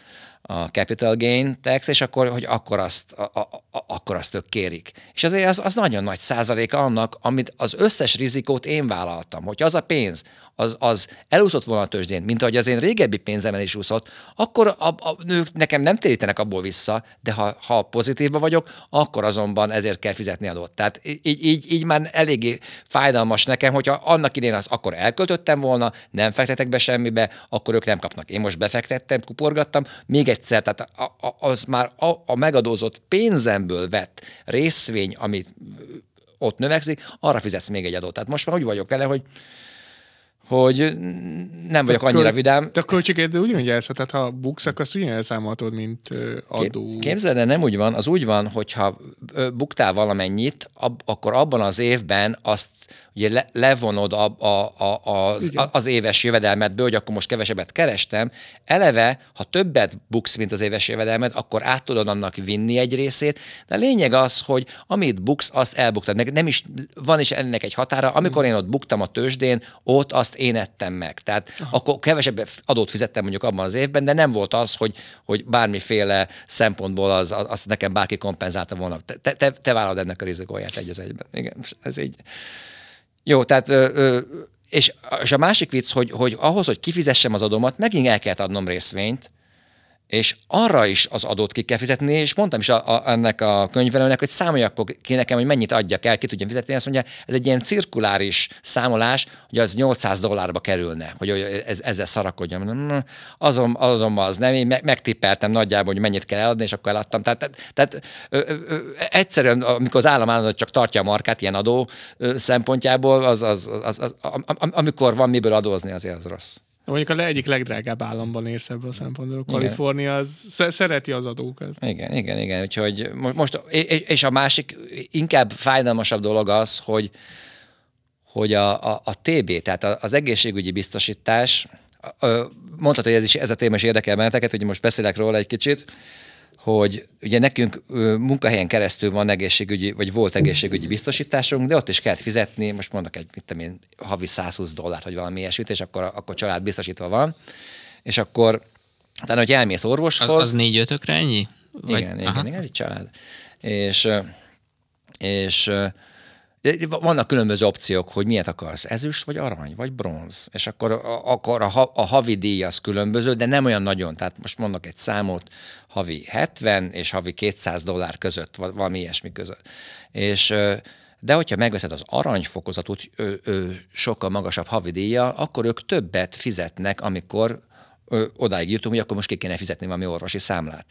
a capital gain tax, és akkor, hogy akkor azt, a, a, a, akkor azt ők kérik. És azért az, az nagyon nagy százaléka annak, amit az összes rizikót én vállaltam. Hogy az a pénz, az, az elúszott volna a tőzsdén, mint ahogy az én régebbi pénzemen is úszott, akkor a, a, ők nekem nem térítenek abból vissza, de ha, ha pozitívban vagyok, akkor azonban ezért kell fizetni adót. Tehát így, így, így már eléggé fájdalmas nekem, hogyha annak idén azt akkor elköltöttem volna, nem fektetek be semmibe, akkor ők nem kapnak. Én most befektettem, kuporgattam, még egyszer, tehát a, a, az már a, a megadózott pénzemből vett részvény, amit ott növekszik, arra fizetsz még egy adót. Tehát most már úgy vagyok vele, hogy hogy nem vagyok annyira köl- vidám. Te a költséged ugyanúgy elszed, tehát ha buksz, akkor azt ugyanúgy elszámoltod, mint adó. Képzeld el, nem úgy van, az úgy van, hogyha buktál valamennyit, ab, akkor abban az évben azt ugye le, levonod a, a, a, az, Igen. az éves jövedelmedből, hogy akkor most kevesebbet kerestem. Eleve, ha többet buksz, mint az éves jövedelmed, akkor át tudod annak vinni egy részét, de a lényeg az, hogy amit buksz, azt elbuktad. Meg nem is, van is ennek egy határa. Amikor én ott buktam a tőzsdén, ott azt én ettem meg. Tehát Aha. akkor kevesebb adót fizettem mondjuk abban az évben, de nem volt az, hogy, hogy bármiféle szempontból az, az, az nekem bárki kompenzálta volna. Te, te, te vállalod ennek a rizikóját egy az egyben. Igen, ez így. Jó, tehát ö, ö, és, és a másik vicc, hogy, hogy ahhoz, hogy kifizessem az adómat, megint el kellett adnom részvényt, és arra is az adót ki kell fizetni, és mondtam is a, a, ennek a könyvelőnek, hogy számolja akkor ki nekem, hogy mennyit adjak el, ki tudjam fizetni. Azt mondja, ez egy ilyen cirkuláris számolás, hogy az 800 dollárba kerülne, hogy ez, ezzel szarakodjam. Azon, azonban az nem, én megtippeltem nagyjából, hogy mennyit kell eladni, és akkor eladtam. Tehát, tehát, tehát ö, ö, egyszerűen, amikor az állam állandóan csak tartja a markát ilyen adó szempontjából, az, az, az, az, az, amikor van miből adózni, azért az rossz. Mondjuk a egyik legdrágább államban érsz ebből a szempontból. Kalifornia az szereti az adókat. Igen, igen, igen. Úgyhogy most, és a másik inkább fájdalmasabb dolog az, hogy, hogy a, a, a TB, tehát az egészségügyi biztosítás, mondhatod, hogy ez, is, ez a téma is érdekel benneteket, hogy most beszélek róla egy kicsit, hogy ugye nekünk munkahelyen keresztül van egészségügyi, vagy volt egészségügyi biztosításunk, de ott is kell fizetni, most mondok egy, mit tudom én, havi 120 dollárt, vagy valami ilyesmit, és akkor, akkor család biztosítva van, és akkor tehát, hogy elmész orvoshoz... Az, az négy ötökre ennyi? Vagy? Igen, igen, igen, ez egy család. És, és vannak különböző opciók, hogy miért akarsz, ezüst, vagy arany, vagy bronz. És akkor, akkor a, a havi díj az különböző, de nem olyan nagyon. Tehát most mondok egy számot, havi 70 és havi 200 dollár között, valami ilyesmi között. És de hogyha megveszed az ö, sokkal magasabb havidíja, akkor ők többet fizetnek, amikor ö, odáig jutunk, hogy akkor most ki kéne fizetni valami orvosi számlát.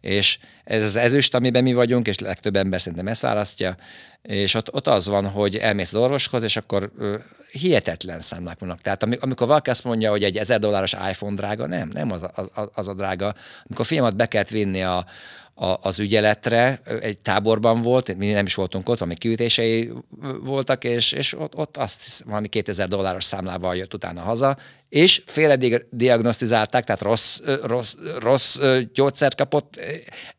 És ez az ezüst, amiben mi vagyunk, és legtöbb ember szerintem ezt választja, és ott, ott az van, hogy elmész az orvoshoz, és akkor hihetetlen számlák vannak. Tehát amikor valaki azt mondja, hogy egy 1000 dolláros iPhone drága, nem, nem az, az, az a drága. Amikor filmet be kellett vinni a, a, az ügyeletre, egy táborban volt, mi nem is voltunk ott, valami kiütései voltak, és, és ott, ott azt valami 2000 dolláros számlával jött utána haza, és félre diagnosztizálták, tehát rossz, rossz, rossz gyógyszert kapott,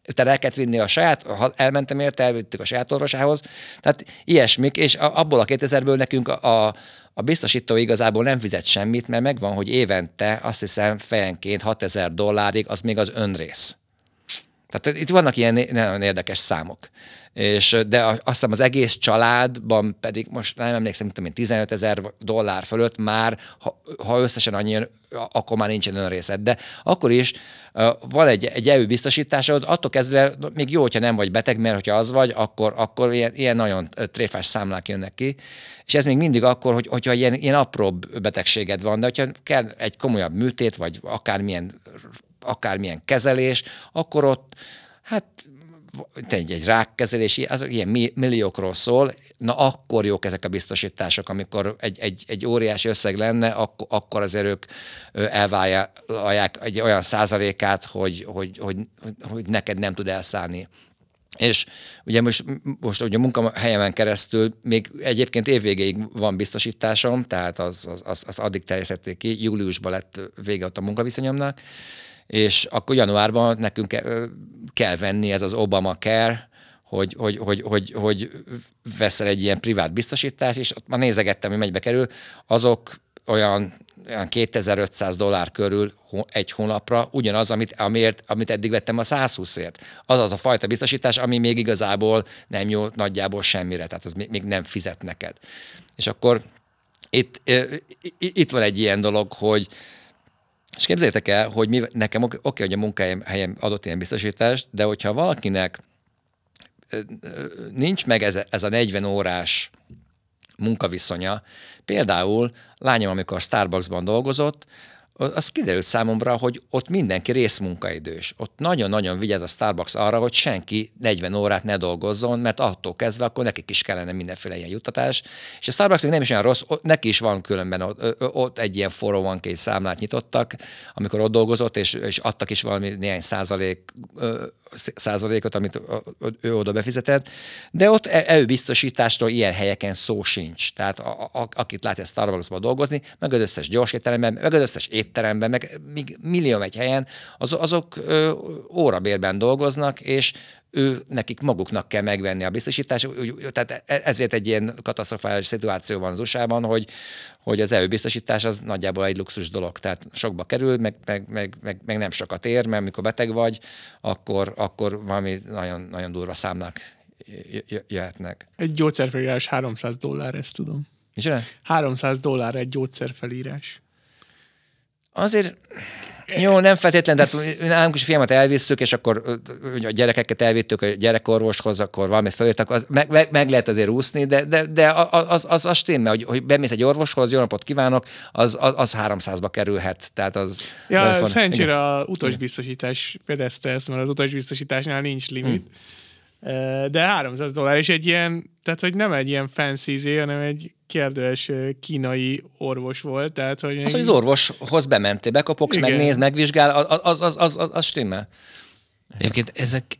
utána el kellett vinni a saját, elmentem érte, elvittük a saját orvosához, tehát ilyesmik, és abból a 2000-ből nekünk a, a a biztosító igazából nem fizet semmit, mert megvan, hogy évente azt hiszem fejenként 6000 dollárig, az még az önrész. Tehát itt vannak ilyen nagyon érdekes számok. És, de azt hiszem az egész családban pedig most nem emlékszem, mint én 15 ezer dollár fölött már, ha, ha összesen annyi, akkor már nincsen önrészed. De akkor is van egy, egy EU biztosításod, attól kezdve még jó, hogyha nem vagy beteg, mert hogyha az vagy, akkor, akkor ilyen, ilyen nagyon tréfás számlák jönnek ki. És ez még mindig akkor, hogy, hogyha ilyen, ilyen apróbb betegséged van, de hogyha kell egy komolyabb műtét, vagy akármilyen akármilyen kezelés, akkor ott hát egy, egy rákkezelés, az ilyen milliókról szól, na akkor jók ezek a biztosítások, amikor egy, egy, egy óriási összeg lenne, akkor, akkor azért ők elvállalják egy olyan százalékát, hogy, hogy, hogy, hogy neked nem tud elszállni. És ugye most, most ugye a munkahelyemen keresztül még egyébként évvégéig van biztosításom, tehát az, az, az, az addig terjesztették ki, júliusban lett vége ott a munkaviszonyomnak, és akkor januárban nekünk kell venni ez az Obama Care, hogy, hogy, hogy, hogy, hogy veszel egy ilyen privát biztosítást, és ott már nézegettem, hogy megybe kerül, azok olyan, olyan 2500 dollár körül egy hónapra, ugyanaz, amit, amiért, amit eddig vettem a 120-ért. Az az a fajta biztosítás, ami még igazából nem jó nagyjából semmire, tehát az még, még nem fizet neked. És akkor itt, itt van egy ilyen dolog, hogy és képzeljétek el, hogy mi, nekem oké, okay, hogy a munkahelyem adott ilyen biztosítást, de hogyha valakinek nincs meg ez, ez a 40 órás munkaviszonya, például lányom, amikor Starbucksban dolgozott, az kiderült számomra, hogy ott mindenki részmunkaidős. Ott nagyon-nagyon vigyáz a Starbucks arra, hogy senki 40 órát ne dolgozzon, mert attól kezdve akkor nekik is kellene mindenféle ilyen juttatás. És a Starbucks még nem is olyan rossz, neki is van különben ott, ott egy ilyen 401 számlát nyitottak, amikor ott dolgozott, és, és adtak is valami néhány százalék százalékot, amit ő oda befizetett, de ott előbiztosításról e, ilyen helyeken szó sincs. Tehát a, a, akit látja Starbucksban dolgozni, meg az összes gyors étteremben, meg az összes étteremben, meg millió egy helyen, az, azok ö, órabérben dolgoznak, és ő, nekik maguknak kell megvenni a biztosítást, tehát e- ezért egy ilyen katasztrofális szituáció van az USA-ban, hogy, hogy az EU biztosítás az nagyjából egy luxus dolog, tehát sokba kerül, meg, meg, meg, meg, meg nem sokat ér, mert amikor beteg vagy, akkor, akkor valami nagyon, nagyon durva számnak jöhetnek. Egy gyógyszerfelírás 300 dollár, ezt tudom. Micsoda? 300 dollár egy gyógyszerfelírás. Azért jó, nem feltétlenül, tehát nálunk is fiamat elvisszük, és akkor a gyerekeket elvittük a gyerekorvoshoz, akkor valamit feljöttek, az meg, meg, meg, lehet azért úszni, de, de, de az, az, az stimmel, hogy, hogy bemész egy orvoshoz, jó napot kívánok, az, az, az 300-ba kerülhet. Tehát az Ja, telefon- szerencsére igen. a utasbiztosítás fedezte ezt, mert az utasbiztosításnál nincs limit. Hm. Ö, De 300 dollár, és egy ilyen, tehát hogy nem egy ilyen fancy izé, hanem egy kérdőes ö, kínai orvos volt, tehát hogy... Az, hogy az orvoshoz bementél, bekopogsz, Igen. megnéz, megvizsgál, az, az, az, az, az, az stimmel. Egyébként ezek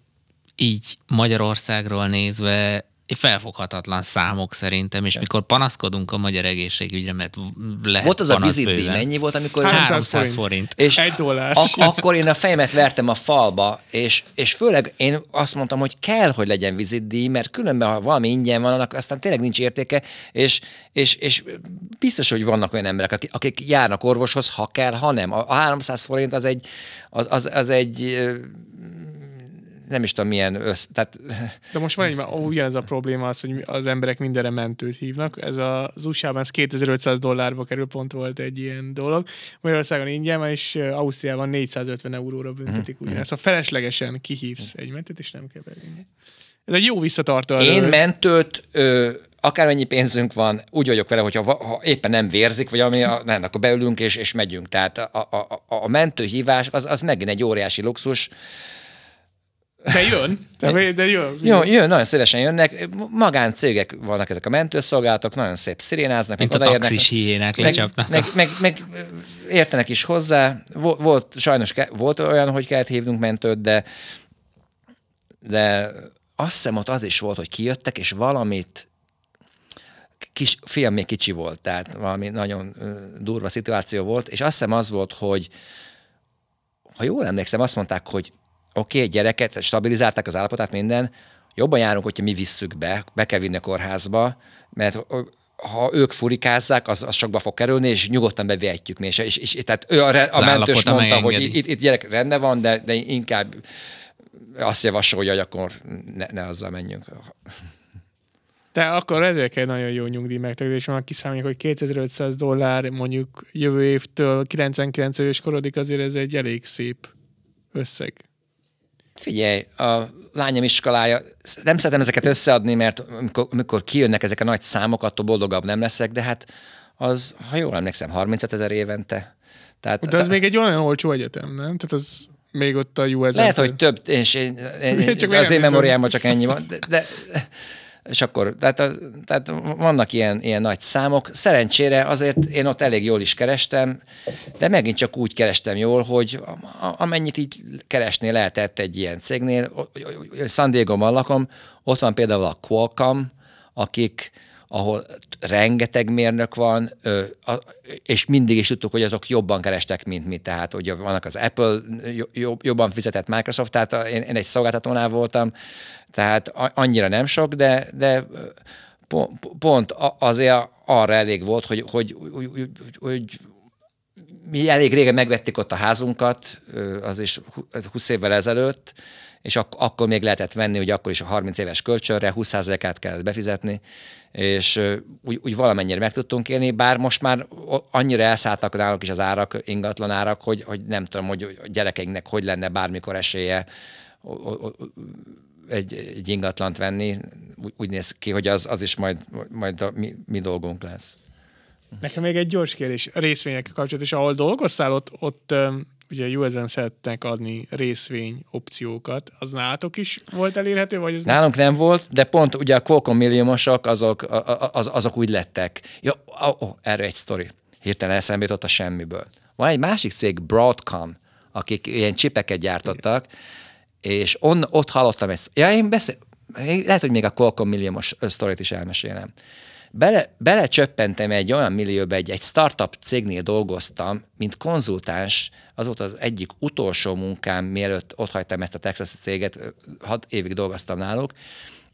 így Magyarországról nézve felfoghatatlan számok szerintem, és mikor panaszkodunk a magyar egészségügyre, mert lehet Volt az a vizitdíj, mennyi volt, amikor... 300 300 forint. forint. És Egy dollár. Ak- akkor én a fejemet vertem a falba, és, és főleg én azt mondtam, hogy kell, hogy legyen vizitdíj, mert különben, ha valami ingyen van, annak aztán tényleg nincs értéke, és, és, és biztos, hogy vannak olyan emberek, akik, akik járnak orvoshoz, ha kell, ha nem. A, a 300 forint az egy, az, az, az egy nem is tudom milyen össz, tehát De most van egy, ugyanez a probléma az, hogy az emberek mindenre mentőt hívnak. Ez a- az USA-ban ez 2500 dollárba kerül, pont volt egy ilyen dolog. Magyarországon ingyen és Ausztriában 450 euróra büntetik Mhm, ugyanezt. Szóval feleslegesen kihívsz egy mentőt, és nem kell belőle. Ez egy jó visszatartó. Én mentőt, ö, akármennyi pénzünk van, úgy vagyok vele, hogyha ha éppen nem vérzik, vagy ami, a, nem, akkor beülünk és, és megyünk. Tehát a, a, a, a mentőhívás az, az megint egy óriási luxus. De jön. De, de jön. Jó, jön, nagyon szívesen jönnek. Magáncégek vannak ezek a mentőszolgálatok, nagyon szép szirénáznak, Mint a meg taxis hiénák meg, lecsapnak. meg, meg, meg, értenek is hozzá. Vo- Volt, sajnos ke- volt olyan, hogy kellett hívnunk mentőt, de, de azt hiszem ott az is volt, hogy kijöttek, és valamit kis, fiam még kicsi volt, tehát valami nagyon durva szituáció volt, és azt hiszem az volt, hogy ha jól emlékszem, azt mondták, hogy oké, okay, gyereket, stabilizálták az állapotát, minden, jobban járunk, hogyha mi visszük be, be kell vinni a kórházba, mert ha ők furikázzák, az, az sokba fog kerülni, és nyugodtan bevihetjük mi. És, és, és tehát ő a, re- a mentős mondta, hogy itt, itt gyerek rendben van, de, de inkább azt javasolja, hogy akkor ne, ne azzal menjünk. De akkor ezek egy nagyon jó nyugdíj megtagadás van, kiszámoljuk, hogy 2500 dollár mondjuk jövő évtől 99 éves korodik, azért ez egy elég szép összeg. Figyelj, a lányom iskolája, nem szeretem ezeket összeadni, mert amikor, amikor kijönnek ezek a nagy számok, attól boldogabb nem leszek, de hát az, ha jól emlékszem, 35 ezer évente. Tehát, De ez még egy olyan olcsó egyetem, nem? Tehát az még ott a US lehet, hogy több, és én, én, Csak én, még az én memóriámban csak ennyi van, de, de és akkor, tehát, tehát vannak ilyen, ilyen nagy számok. Szerencsére azért én ott elég jól is kerestem, de megint csak úgy kerestem jól, hogy amennyit így keresni lehetett egy ilyen cégnél. San Diego-ban lakom, ott van például a Qualcomm, akik ahol rengeteg mérnök van, és mindig is tudtuk, hogy azok jobban kerestek, mint mi. Tehát, hogy vannak az Apple, jo- jobb- jobban fizetett Microsoft, tehát én, egy szolgáltatónál voltam, tehát annyira nem sok, de, de pont, azért arra elég volt, hogy, hogy, hogy, hogy, hogy mi elég régen megvettük ott a házunkat, az is hu- 20 évvel ezelőtt, és ak- akkor még lehetett venni, ugye akkor is a 30 éves kölcsönre 20%-át kellett befizetni, és úgy, úgy valamennyire meg tudtunk élni, bár most már annyira elszálltak nálunk is az árak, ingatlan árak, hogy, hogy nem tudom, hogy a gyerekeinknek hogy lenne bármikor esélye egy, egy ingatlant venni. Úgy, úgy néz ki, hogy az, az is majd, majd a mi, mi dolgunk lesz. Nekem még egy gyors kérdés, a részvényekkel kapcsolatos, ahol dolgoztál, ott, ott ugye US-en szeretnek adni részvény opciókat. Az nálatok is volt elérhető, vagy ez Nálunk nem volt, de pont ugye a Qualcomm milliómosok, azok, a- a- az, azok úgy lettek. Ja, ó, ó, erre egy sztori. Hirtelen eszembe jutott a semmiből. Van egy másik cég, Broadcom, akik ilyen csipeket gyártottak, és on, ott hallottam ezt. Ja, én beszél, lehet, hogy még a Qualcomm milliómos sztorit is elmesélem. Bele, belecsöppentem egy olyan millióba, egy, egy startup cégnél dolgoztam, mint konzultáns, az volt az egyik utolsó munkám, mielőtt ott hagytam ezt a Texas céget, hat évig dolgoztam náluk,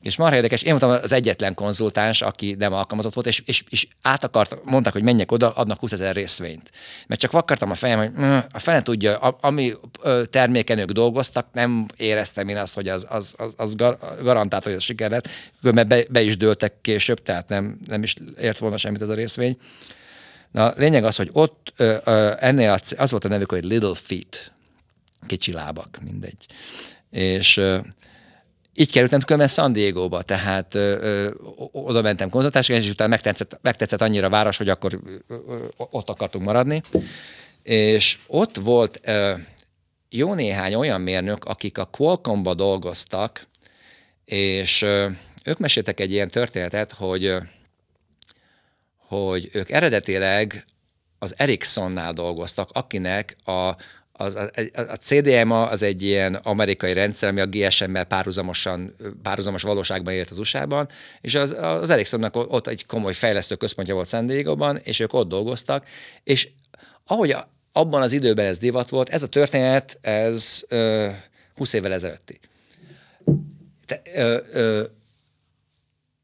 és marha érdekes, én voltam az egyetlen konzultáns, aki nem alkalmazott volt, és, és, és át akart, mondták, hogy menjek oda, adnak 20 ezer részvényt. Mert csak vakartam a fejem, hogy mm, a fene tudja, a- ami terméken ők dolgoztak, nem éreztem én azt, hogy az, az, az, az gar, garantált, hogy az siker lett, mert be, be is dőltek később, tehát nem, nem is ért volna semmit ez a részvény. Na, lényeg az, hogy ott ö, ö, ennél a, c- az volt a nevük, hogy Little Feet, kicsi lábak, mindegy. És ö, így kerültem különben San Diego-ba, tehát ö, ö, oda mentem konzultásra, és utána megtetszett, megtetszett annyira a város, hogy akkor ö, ö, ott akartunk maradni. És ott volt ö, jó néhány olyan mérnök, akik a Qualcomm-ba dolgoztak, és ö, ők meséltek egy ilyen történetet, hogy hogy ők eredetileg az Ericssonnál dolgoztak, akinek a, az, a, a CDMA az egy ilyen amerikai rendszer, ami a GSM-mel párhuzamosan, párhuzamos valóságban élt az USA-ban, és az, az Ericssonnak ott egy komoly fejlesztő központja volt San Diego-ban, és ők ott dolgoztak, és ahogy a, abban az időben ez divat volt, ez a történet, ez ö, 20 évvel ezelőtti. Te, ö, ö,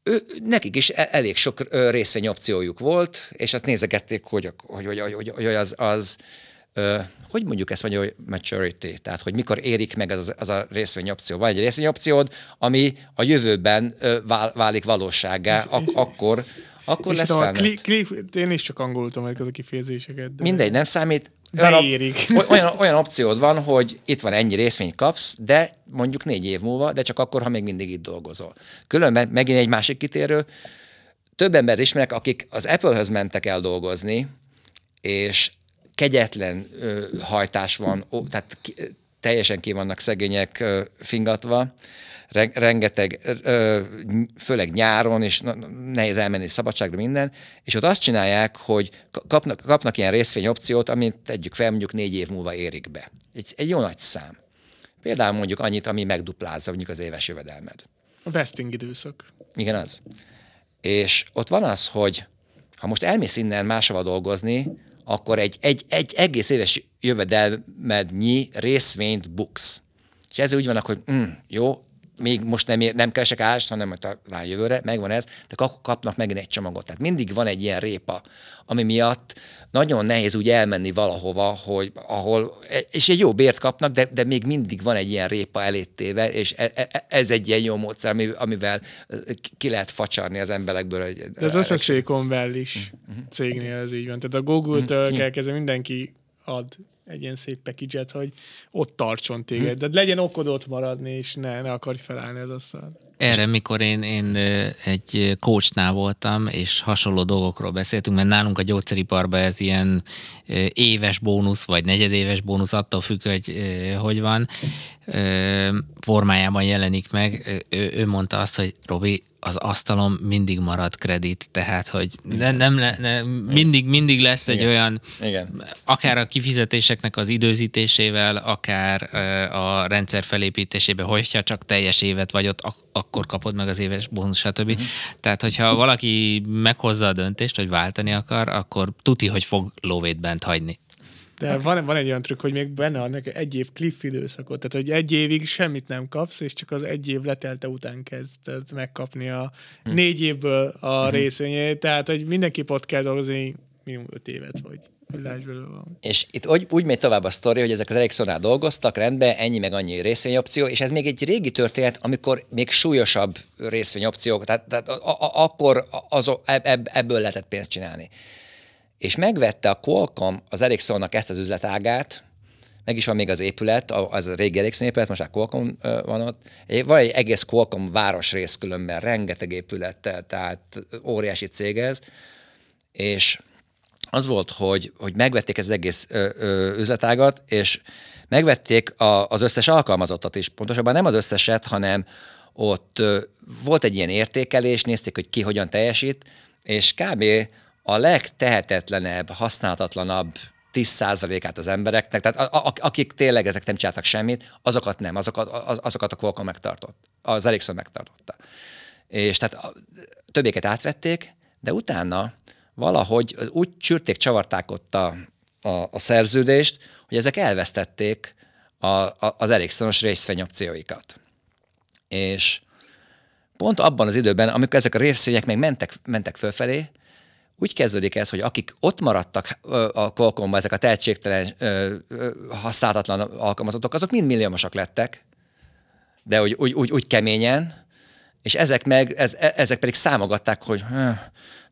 ő, nekik is e- elég sok részvényopciójuk volt, és azt nézegették, hogy, hogy, hogy, hogy, hogy az, az hogy mondjuk ezt mondja, hogy maturity, tehát hogy mikor érik meg az, az a részvényopció. Van egy részvényopciód, ami a jövőben vál, válik valóságá, ak- akkor, akkor És lesz felnőtt. kli, kli, én is csak angolul tudom ezeket a kifejezéseket. De... Mindegy, nem számít. Olyan, Beérik. op- olyan, olyan opciód van, hogy itt van ennyi részvényt kapsz, de mondjuk négy év múlva, de csak akkor, ha még mindig itt dolgozol. Különben megint egy másik kitérő, több ember ismerek, akik az Apple-höz mentek el dolgozni, és kegyetlen ö, hajtás van, ó, tehát teljesen ki vannak szegények ö, fingatva, Ren- rengeteg, ö, főleg nyáron, és na- nehéz elmenni szabadságra minden, és ott azt csinálják, hogy ka- kapnak, kapnak ilyen részvényopciót, amit tegyük fel, mondjuk négy év múlva érik be. Egy, egy jó nagy szám. Például mondjuk annyit, ami megduplázza mondjuk az éves jövedelmed. A vesting időszak. Igen, az. És ott van az, hogy ha most elmész innen máshova dolgozni, akkor egy, egy, egy egész éves jövedelmednyi részvényt buksz. És ezért úgy vannak, hogy mm, jó, még most nem, ér- nem keresek állást, hanem majd talán jövőre, megvan ez, de akkor kapnak megint egy csomagot. Tehát mindig van egy ilyen répa, ami miatt nagyon nehéz úgy elmenni valahova, hogy ahol, és egy jó bért kapnak, de, de még mindig van egy ilyen répa eléttéve, és e- e- ez egy ilyen jó módszer, ami- amivel ki lehet facsarni az emberekből. Hogy De az összes Silicon Valley-s Mhm. cégnél ez így van. Tehát a Google-től kell kezdve mindenki ad egy ilyen szép package hogy ott tartson téged. Mhm. De legyen okod ott maradni, és ne, ne akarj felállni az asztal. Erre, mikor én, én egy coachnál voltam, és hasonló dolgokról beszéltünk, mert nálunk a gyógyszeriparban ez ilyen éves bónusz, vagy negyedéves bónusz, attól függ, hogy hogy van, formájában jelenik meg. Ő, ő mondta azt, hogy Robi, az asztalon mindig marad kredit, tehát, hogy ne, nem, le- ne, mindig, mindig lesz egy Igen. olyan, Igen. akár a kifizetéseknek az időzítésével, akár a rendszer felépítésével, hogyha csak teljes évet vagy ott, akkor kapod meg az éves bónusz, stb. Uh-huh. Tehát, hogyha valaki meghozza a döntést, hogy váltani akar, akkor tuti, hogy fog lóvét bent hagyni. De van, van egy olyan trükk, hogy még benne adnak egy év cliff időszakot, tehát hogy egy évig semmit nem kapsz, és csak az egy év letelte után kezded megkapni a Hm. négy évből a Mhm. részvényét, tehát hogy mindenki ott kell dolgozni minimum öt évet, vagy hogy láss. És itt úgy, úgy megy tovább a sztori, hogy ezek az Ericssonnál dolgoztak, rendben, ennyi meg annyi részvényopció, és ez még egy régi történet, amikor még súlyosabb részvényopciók, tehát, tehát a, a, akkor az, ebb, ebből lehetett pénzt csinálni. És megvette a Qualcomm az Ericssonnak ezt az üzletágát, meg is van még az épület, az a régi Ericsson épület, most már Qualcomm van ott. Van egy egész Qualcomm városrész különben, rengeteg épülettel, tehát óriási cég ez, és az volt, hogy, hogy megvették ez az egész ö, ö, üzletágat, és megvették a, az összes alkalmazottat is. Pontosabban nem az összeset, hanem ott ö, volt egy ilyen értékelés, nézték, hogy ki hogyan teljesít, és kb. a legtehetetlenebb, használhatlanabb 10%-át az embereknek, tehát a, a, akik tényleg ezek nem csináltak semmit, azokat nem, azokat, az- azokat a Qualcomm megtartott. Az Ericsson megtartotta. És tehát a, többéket átvették, de utána valahogy úgy csürték, csavarták ott a, a, a szerződést, hogy ezek elvesztették a, a, az Ericssonos részfenyopcióikat. És pont abban az időben, amikor ezek a részvények még mentek, mentek fölfelé, úgy kezdődik ez, hogy akik ott maradtak a Qualcommban, ezek a tehetségtelen, használhatatlan alkalmazottak, azok mind milliómosak lettek, de úgy, úgy, úgy, úgy keményen, és ezek meg, ez, e, ezek pedig számogatták, hogy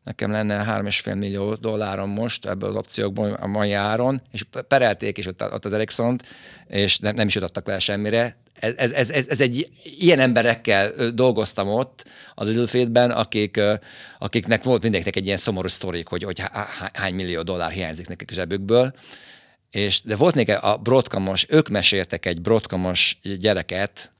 nekem lenne 3,5 millió dollárom most ebből az opciókból a mai áron, és perelték is ott, ott az ericsson és nem, nem is jutottak vele semmire. Ez, ez, ez, ez, egy ilyen emberekkel dolgoztam ott az Littlefield-ben, akik, akiknek volt mindenkinek egy ilyen szomorú sztorik, hogy, hogy hány millió dollár hiányzik nekik zsebükből. És, de volt még a broadcomos, ők meséltek egy broadcomos gyereket,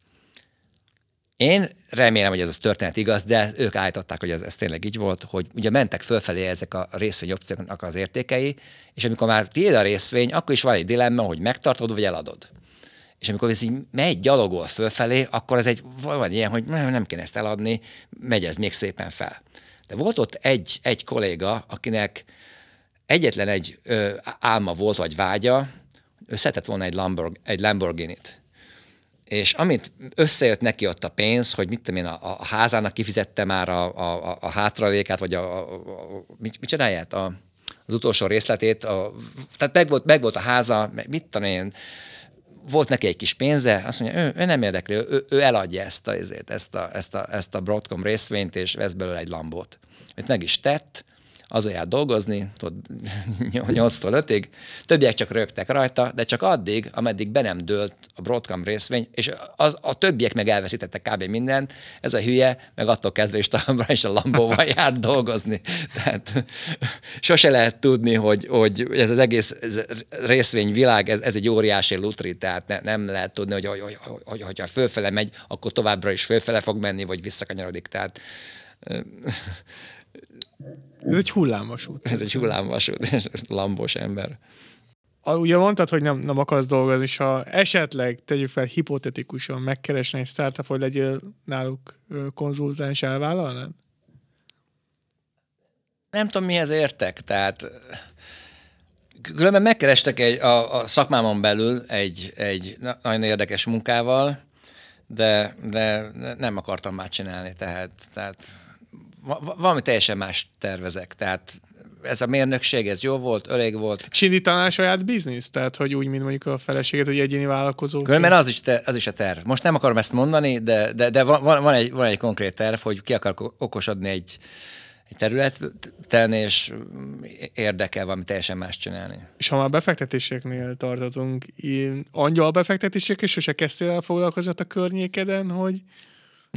én remélem, hogy ez a történet igaz, de ők állították, hogy ez, ez tényleg így volt, hogy ugye mentek fölfelé ezek a részvény opcióknak az értékei, és amikor már tiéd a részvény, akkor is van egy dilemma, hogy megtartod vagy eladod. És amikor ez így megy gyalogol fölfelé, akkor ez egy van ilyen, hogy nem kéne ezt eladni, megy ez még szépen fel. De volt ott egy, egy kolléga, akinek egyetlen egy ö, álma volt, vagy vágya, ő szeretett volna egy, Lamborg, egy Lamborghini-t és amit összejött neki ott a pénz, hogy mit tudom én, a, a házának kifizette már a, a, a hátralékát, vagy a, a, a mit, mit csinálját? A, az utolsó részletét, a, tehát meg volt, meg volt a háza, mit tudom én, volt neki egy kis pénze, azt mondja, ő, ő nem érdekli, ő, ő eladja ezt a, ezt, a, ezt, a, ezt a Broadcom részvényt, és vesz belőle egy lambot. Őt meg is tett, az olyan dolgozni, tudod, 8-tól 5-ig, többiek csak rögtek rajta, de csak addig, ameddig be nem dőlt a Broadcom részvény, és az, a többiek meg elveszítettek kb. minden, ez a hülye, meg attól kezdve is talán is a Lambóval járt dolgozni. Tehát sose lehet tudni, hogy, hogy ez az egész részvényvilág, ez, ez egy óriási lutri, tehát ne, nem lehet tudni, hogy, hogy, hogy, hogy, hogy ha fölfele megy, akkor továbbra is fölfele fog menni, vagy visszakanyarodik. Tehát ez egy hullámvasút. Ez egy hullámvasút, és lambos ember. A, ugye mondtad, hogy nem, nem akarsz dolgozni, és ha esetleg, tegyük fel, hipotetikusan megkeresne egy startup, hogy legyél náluk konzultáns, elvállalnád? Nem tudom, mihez értek, tehát különben megkerestek egy, a, a szakmámon belül egy, egy nagyon érdekes munkával, de, de nem akartam már csinálni, tehát, tehát valami teljesen más tervezek, tehát ez a mérnökség, ez jó volt, elég volt. És indítanál saját biznisz? Tehát, hogy úgy, mint mondjuk a feleséget, hogy egyéni vállalkozó. Mert az is, te, az is a terv. Most nem akarom ezt mondani, de, de, de van, van, egy, van egy konkrét terv, hogy ki akarok okosodni egy, egy területen, és érdekel valami teljesen más csinálni. És ha már befektetéseknél tartottunk, angyal befektetések is sose kezdtél el foglalkozni a környékeden, hogy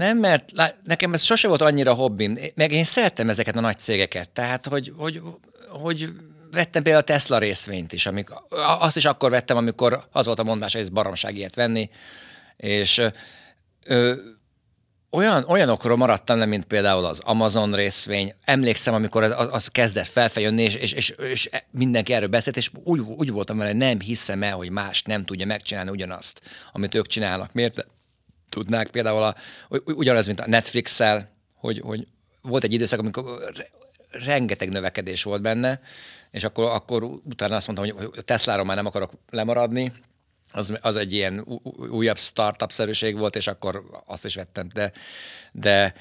nem, mert nekem ez sose volt annyira hobbim, meg én szerettem ezeket a nagy cégeket, tehát hogy, hogy, hogy vettem például a Tesla részvényt is, amik, azt is akkor vettem, amikor az volt a mondás, hogy ez baromság ilyet venni, és ö, olyan, olyanokról maradtam le, mint például az Amazon részvény. Emlékszem, amikor az, az kezdett felfejönni, és, és, és, és mindenki erről beszélt, és úgy, úgy voltam vele, nem hiszem el, hogy más nem tudja megcsinálni ugyanazt, amit ők csinálnak. Miért? Tudnák. Például a, ugyanaz, mint a Netflix-szel, hogy, hogy volt egy időszak, amikor rengeteg növekedés volt benne, és akkor, akkor utána azt mondtam, hogy Tesláról már nem akarok lemaradni, az, az egy ilyen újabb startup-szerűség volt, és akkor azt is vettem, de, de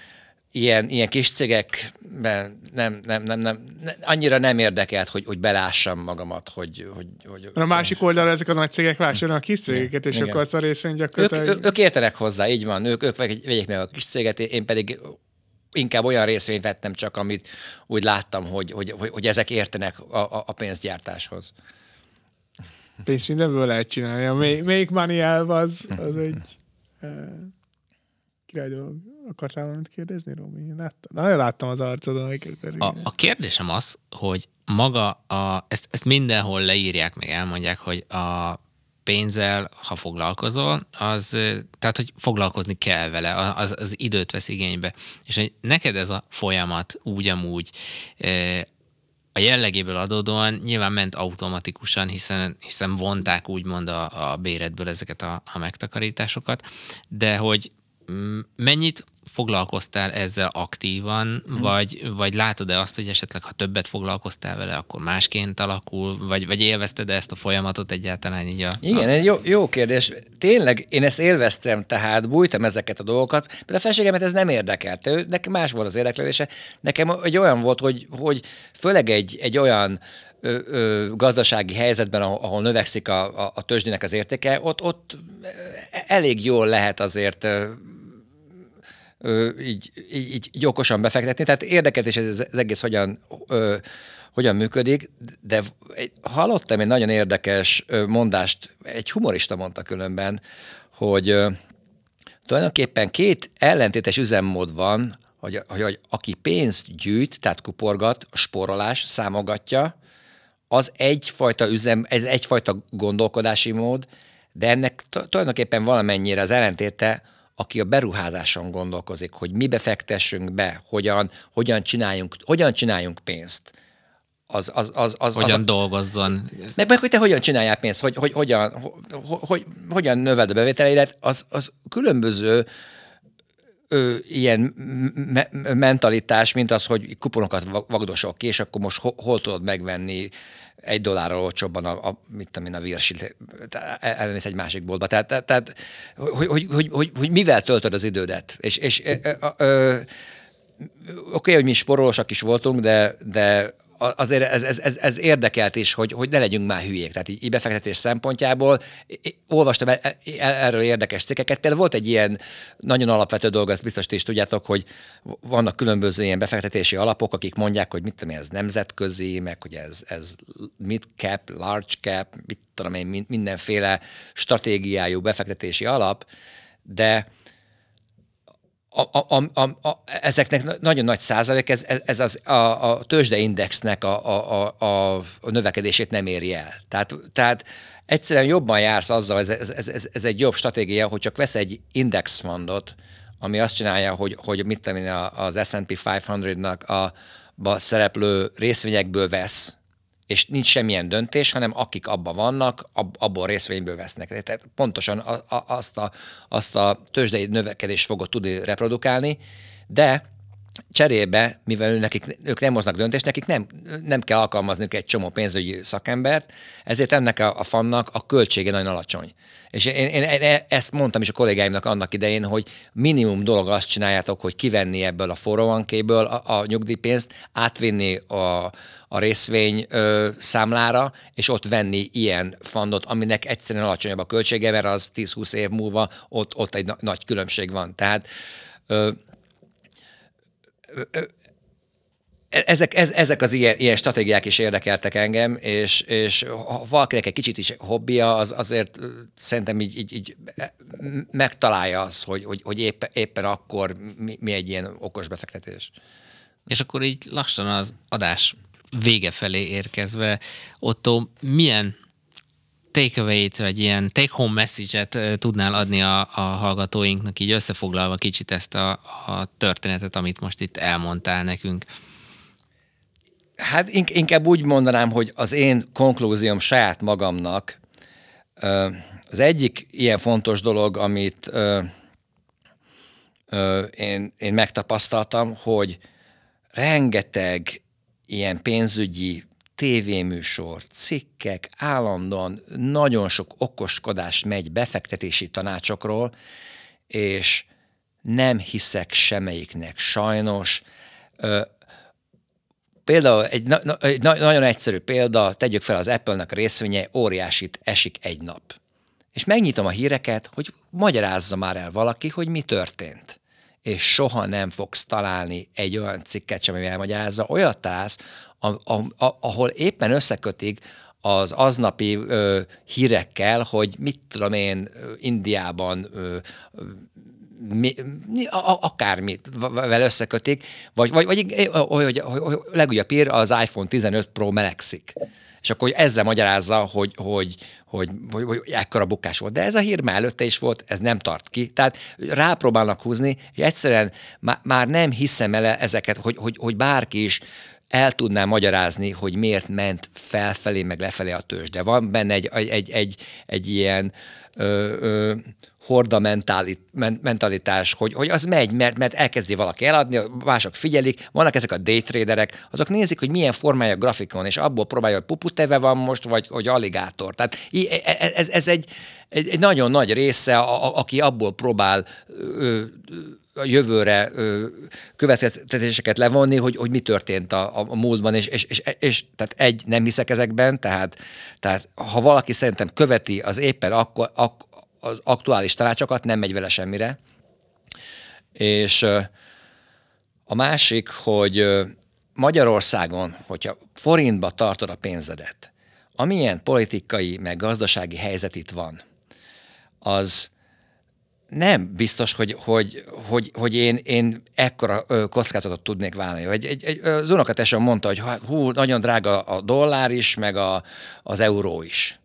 ilyen, ilyen kis cégekben nem, nem, nem, nem, annyira nem érdekelt, hogy, hogy belássam magamat, hogy... hogy, hogy a másik oldalra ezek a nagy cégek vásárolnak a kis cégeket, és Igen. akkor azt a részvény gyakorlatilag... Ők, ők értenek hozzá, így van, ők, ők vegyék meg a kis céget, én pedig inkább olyan részvényt vettem csak, amit úgy láttam, hogy, hogy, hogy, hogy ezek értenek a, a, pénzgyártáshoz. Pénzt mindenből lehet csinálni. A make money elv az, az egy uh, király dolog. Akartál valamit kérdezni, Romi? Láttam. Nagyon láttam az arcodon. A, a kérdésem az, hogy maga, a, ezt, ezt mindenhol leírják, meg elmondják, hogy a pénzzel, ha foglalkozol, az, tehát, hogy foglalkozni kell vele, az, az időt vesz igénybe. És hogy neked ez a folyamat úgy amúgy a jellegéből adódóan nyilván ment automatikusan, hiszen, hiszen vonták úgymond a, a béredből ezeket a, a megtakarításokat, de hogy mennyit foglalkoztál ezzel aktívan, hmm. vagy, vagy látod-e azt, hogy esetleg ha többet foglalkoztál vele, akkor másként alakul, vagy, vagy élvezted ezt a folyamatot egyáltalán így a... Igen, a... egy jó, jó kérdés. Tényleg én ezt élveztem, tehát bújtam ezeket a dolgokat, de a feleségemet ez nem érdekelt. Ő, nekem más volt az érdeklődése. Nekem egy olyan volt, hogy, hogy főleg egy, egy olyan ö, ö, gazdasági helyzetben, ahol, ahol növekszik a, a, a tőzsdének az értéke, ott, ott elég jól lehet azért ö, így, így, így okosan befektetni. Tehát érdekes, ez az egész hogyan, ö, hogyan működik, de hallottam egy nagyon érdekes mondást, egy humorista mondta különben, hogy ö, tulajdonképpen két ellentétes üzemmód van, hogy, hogy, hogy aki pénzt gyűjt, tehát kuporgat, sporolás, számogatja, az egyfajta üzem, ez egyfajta gondolkodási mód, de ennek tulajdonképpen valamennyire az ellentéte, aki a beruházáson gondolkozik, hogy mi befektessünk be, hogyan, hogyan, csináljunk, hogyan csináljunk pénzt. Az, az, az, az, hogyan az, dolgozzon. Meg, meg hogy te hogyan csináljál pénzt, hogy, hogy, hogyan, hogy, hogy, hogyan növeld a bevételeidet, az, az különböző ö, ilyen me- mentalitás, mint az, hogy kuponokat vagdosol ki, és akkor most hol, hol tudod megvenni egy dollárral olcsóbban a, a mit tudom én, a virsit, ellenész egy másik boltba. Tehát, tehát, tehát hogy, hogy, hogy, hogy, hogy, mivel töltöd az idődet. És, és oké, okay, hogy mi sporolósak is voltunk, de, de azért ez, ez, ez, ez érdekelt is, hogy, hogy ne legyünk már hülyék. Tehát így, befektetés szempontjából olvastam e, e, erről érdekes cikkeket. Például volt egy ilyen nagyon alapvető dolog, ezt biztos ti is tudjátok, hogy vannak különböző ilyen befektetési alapok, akik mondják, hogy mit tudom én, ez nemzetközi, meg hogy ez, ez mid cap, large cap, mit tudom én, mindenféle stratégiájú befektetési alap, de a, a, a, a, ezeknek nagyon nagy százalék, ez, ez az, a, a tőzsdeindexnek a, a, a, a növekedését nem éri el. Tehát, tehát egyszerűen jobban jársz azzal, ez, ez, ez, ez egy jobb stratégia, hogy csak vesz egy indexfondot, ami azt csinálja, hogy, hogy mit tudom én, az S&P 500-nak a, a szereplő részvényekből vesz, és nincs semmilyen döntés, hanem akik abban vannak, ab, abból részvényből vesznek. Tehát pontosan a, a, azt, a, azt a tőzsdei növekedést fogod tudni reprodukálni, de cserébe, mivel nekik, ők nem hoznak döntést, nekik nem, nem kell alkalmazniuk egy csomó pénzügyi szakembert, ezért ennek a, a fannak a költsége nagyon alacsony. És én, én, én ezt mondtam is a kollégáimnak annak idején, hogy minimum dolog azt csináljátok, hogy kivenni ebből a forróankéből a, a nyugdíjpénzt, átvinni a, a részvény ö, számlára, és ott venni ilyen fandot, aminek egyszerűen alacsonyabb a költsége, mert az 10-20 év múlva ott, ott egy na- nagy különbség van. Tehát ö, ezek, ez, ezek az ilyen, ilyen stratégiák is érdekeltek engem, és, és ha valakinek egy kicsit is hobbija, az azért szerintem így, így, így megtalálja azt, hogy, hogy, hogy épp, éppen akkor mi, mi egy ilyen okos befektetés. És akkor így lassan az adás vége felé érkezve, Otto, milyen takeaway-t, vagy ilyen take-home message-et tudnál adni a, a hallgatóinknak, így összefoglalva kicsit ezt a, a történetet, amit most itt elmondtál nekünk? Hát inkább úgy mondanám, hogy az én konklúzióm saját magamnak az egyik ilyen fontos dolog, amit én, én megtapasztaltam, hogy rengeteg ilyen pénzügyi tévéműsor, cikkek, állandóan nagyon sok okoskodás megy befektetési tanácsokról, és nem hiszek semmelyiknek. Sajnos Például egy, na, egy na, nagyon egyszerű példa, tegyük fel az Apple-nek a részvénye, óriásit esik egy nap. És megnyitom a híreket, hogy magyarázza már el valaki, hogy mi történt. És soha nem fogsz találni egy olyan cikket sem, ami elmagyarázza. Olyat találsz, a, a, a, ahol éppen összekötik az aznapi ö, hírekkel, hogy mit tudom én, Indiában ö, mi, a, akármit vele összekötik, vagy, vagy, vagy hogy, hogy, hogy legújabb hír az iPhone 15 Pro melegszik. És akkor hogy ezzel magyarázza, hogy, hogy, hogy, hogy, hogy ekkora bukás volt. De ez a hír már előtte is volt, ez nem tart ki. Tehát rápróbálnak húzni, hogy egyszerűen má, már nem hiszem el ezeket, hogy, hogy, hogy bárki is el tudná magyarázni, hogy miért ment felfelé, meg lefelé a tőzs. De van benne egy, egy, egy, egy, egy ilyen ö, ö, horda mentalitás, hogy, hogy az megy, mert, mert elkezdi valaki eladni, mások figyelik, vannak ezek a daytraderek, azok nézik, hogy milyen formája a grafikon, és abból próbálja, hogy puputeve van most, vagy hogy alligátor. Tehát e, e, ez, ez egy, egy, egy nagyon nagy része, a, a, aki abból próbál ö, a jövőre ö, következtetéseket levonni, hogy, hogy mi történt a, a múltban, és, és, és, és tehát egy, nem hiszek ezekben, tehát, tehát ha valaki szerintem követi az éppen akkor, ak, az aktuális tanácsokat, nem megy vele semmire. És a másik, hogy Magyarországon, hogyha forintba tartod a pénzedet, amilyen politikai, meg gazdasági helyzet itt van, az nem biztos, hogy, hogy, hogy, hogy én, én ekkora kockázatot tudnék vállalni. Egy, egy, egy, az unokatesom mondta, hogy hú, nagyon drága a dollár is, meg a, az euró is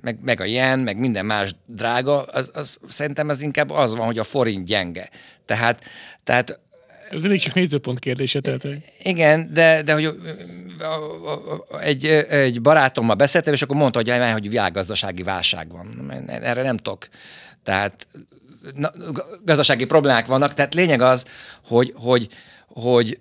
meg, meg a jen, meg minden más drága, az, az, szerintem ez inkább az van, hogy a forint gyenge. Tehát, tehát ez mindig csak nézőpont kérdése. Tehát, hogy... Igen, de, de hogy egy, egy barátommal beszéltem, és akkor mondta, hogy, hogy világgazdasági válság van. Erre nem tudok. Tehát na, gazdasági problémák vannak, tehát lényeg az, hogy, hogy, hogy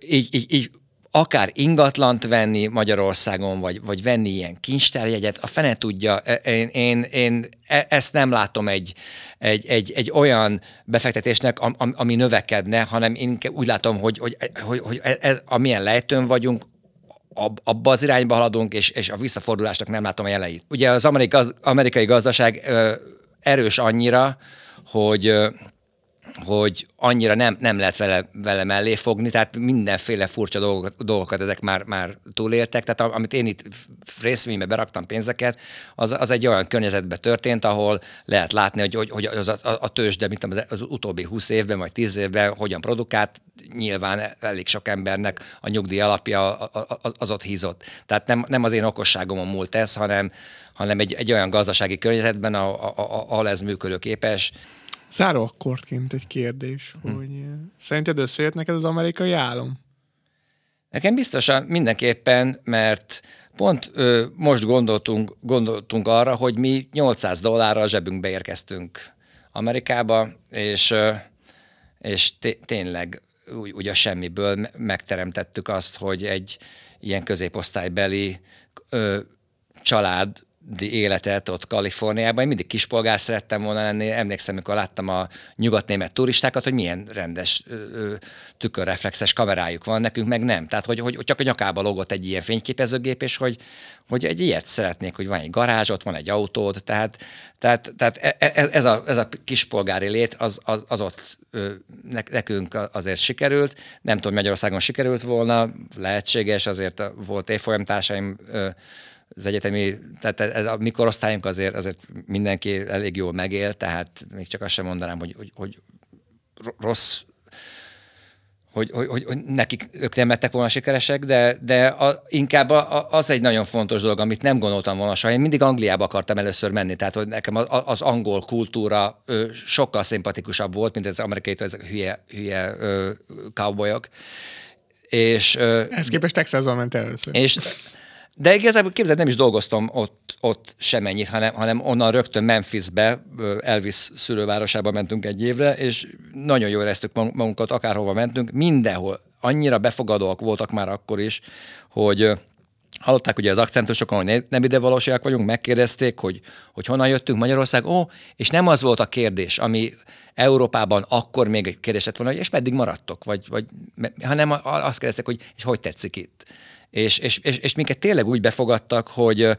így, így, így akár ingatlant venni Magyarországon, vagy, vagy venni ilyen kincstárjegyet, a fene tudja, e, én, én, én e, ezt nem látom egy, egy, egy, egy olyan befektetésnek, ami növekedne, hanem én úgy látom, hogy, hogy, hogy, hogy ez, amilyen lejtőn vagyunk, abba az irányba haladunk, és, és a visszafordulásnak nem látom a jeleit. Ugye az amerikai, amerikai gazdaság erős annyira, hogy hogy annyira nem, nem lehet vele, vele mellé fogni, tehát mindenféle furcsa dolgokat, dolgokat ezek már, már túléltek, tehát amit én itt részvénybe beraktam pénzeket, az, az egy olyan környezetben történt, ahol lehet látni, hogy, hogy, hogy az a, a tőzsde, mint az, az utóbbi 20 évben vagy 10 évben hogyan produkált, nyilván elég sok embernek a nyugdíj alapja az ott hízott. Tehát nem, nem az én okosságomon múlt ez, hanem, hanem egy, egy olyan gazdasági környezetben, ahol ez működőképes, Záró akkordként egy kérdés, hm. hogy eh, szerinted összejött neked az amerikai álom? Nekem biztosan mindenképpen, mert pont ö, most gondoltunk, gondoltunk arra, hogy mi 800 dollárral zsebünkbe érkeztünk Amerikába, és, ö, és tényleg úgy, úgy a semmiből megteremtettük azt, hogy egy ilyen középosztálybeli ö, család életet ott Kaliforniában. Én mindig kispolgár szerettem volna lenni. Emlékszem, amikor láttam a nyugatnémet turistákat, hogy milyen rendes ö, tükörreflexes kamerájuk van, nekünk meg nem. Tehát, hogy, hogy csak a nyakába logott egy ilyen fényképezőgép, és hogy, hogy egy ilyet szeretnék, hogy van egy garázs, ott van egy autód, tehát, tehát, tehát e, e, ez, a, ez a kispolgári lét, az, az, az ott nekünk azért sikerült. Nem tudom, Magyarországon sikerült volna, lehetséges, azért volt évfolyamtársaim, az egyetemi, tehát ez a mi korosztályunk azért, azért mindenki elég jól megél, tehát még csak azt sem mondanám, hogy, hogy, hogy rossz hogy, hogy, hogy, hogy nekik ők nem lettek volna sikeresek, de, de a, inkább a, az egy nagyon fontos dolog, amit nem gondoltam volna soha. Én mindig Angliába akartam először menni, tehát hogy nekem az, az angol kultúra ö, sokkal szimpatikusabb volt, mint az amerikai, ezek a hülye, hülye ö, cowboyok. És, ö, Ehhez képest Texasban ment először. És de igazából képzeld, nem is dolgoztam ott, ott semennyit, hanem, hanem onnan rögtön Memphisbe, Elvis szülővárosába mentünk egy évre, és nagyon jól éreztük magunkat, akárhova mentünk, mindenhol annyira befogadóak voltak már akkor is, hogy hallották ugye az akcentusokon, hogy nem ide valósiak vagyunk, megkérdezték, hogy, hogy honnan jöttünk Magyarország, ó, és nem az volt a kérdés, ami Európában akkor még egy kérdés lett volna, hogy és meddig maradtok, vagy, vagy, hanem azt kérdezték, hogy és hogy tetszik itt és, és, és, és minket tényleg úgy befogadtak, hogy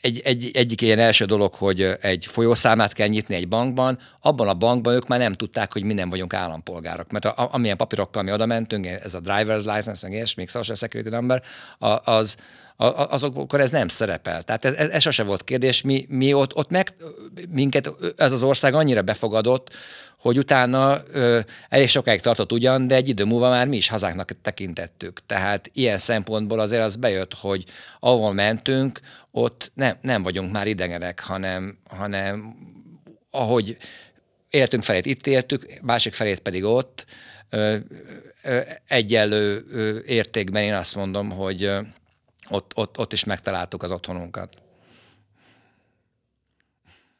egy, egy, egyik ilyen első dolog, hogy egy folyószámát kell nyitni egy bankban, abban a bankban ők már nem tudták, hogy mi nem vagyunk állampolgárok. Mert a, amilyen papírokkal mi oda mentünk, ez a driver's license, meg még social security number, az, azokkor ez nem szerepel. Tehát ez, ez, ez sose volt kérdés. Mi, mi ott, ott meg, minket ez az ország annyira befogadott, hogy utána ö, elég sokáig tartott ugyan, de egy idő múlva már mi is hazánknak tekintettük. Tehát ilyen szempontból azért az bejött, hogy ahol mentünk, ott nem, nem vagyunk már idegenek, hanem, hanem ahogy éltünk felét itt éltük, másik felét pedig ott, ö, ö, egyenlő értékben én azt mondom, hogy ott, ott, ott is megtaláltuk az otthonunkat.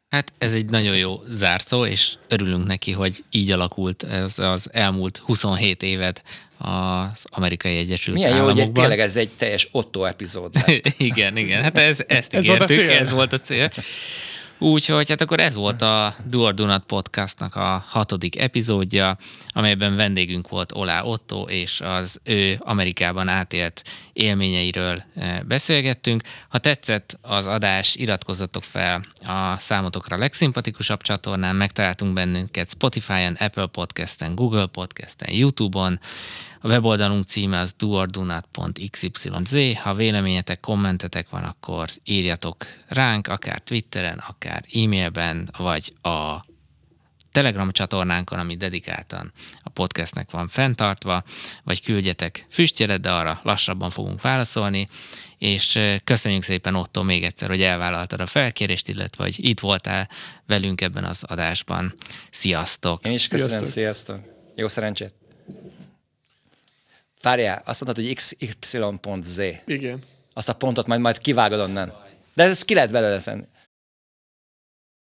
Hát ez egy nagyon jó zárszó, és örülünk neki, hogy így alakult ez az elmúlt 27 évet az Amerikai Egyesült Milyen jó, Államokban. hogy egy, tényleg ez egy teljes Otto epizód lett. igen, igen, hát ez, ezt Ez volt a cél. ez volt a cél. Úgyhogy hát akkor ez volt a Duor Dunat podcastnak a hatodik epizódja, amelyben vendégünk volt Olá Otto, és az ő Amerikában átélt élményeiről eh, beszélgettünk. Ha tetszett az adás, iratkozzatok fel a számotokra legszimpatikusaff csatornán, megtaláltunk bennünket Spotify-on, Apple Podcast-en, Google Podcast-en, YouTube-on, a weboldalunk címe az duordunat.xyz. Ha véleményetek, kommentetek van, akkor írjatok ránk, akár Twitteren, akár e-mailben, vagy a Telegram csatornánkon, ami dedikáltan a podcastnek van fenntartva, vagy küldjetek füstjelet, de arra lassabban fogunk válaszolni, és köszönjük szépen Otto még egyszer, hogy elvállaltad a felkérést, illetve hogy itt voltál velünk ebben az adásban. Sziasztok! Én is köszönöm, Sziasztok. sziasztok. Jó szerencsét. Várjál, azt mondtad, hogy xy.z. Igen. Azt a pontot majd, majd kivágod onnan. De ezt ki lehet belőle.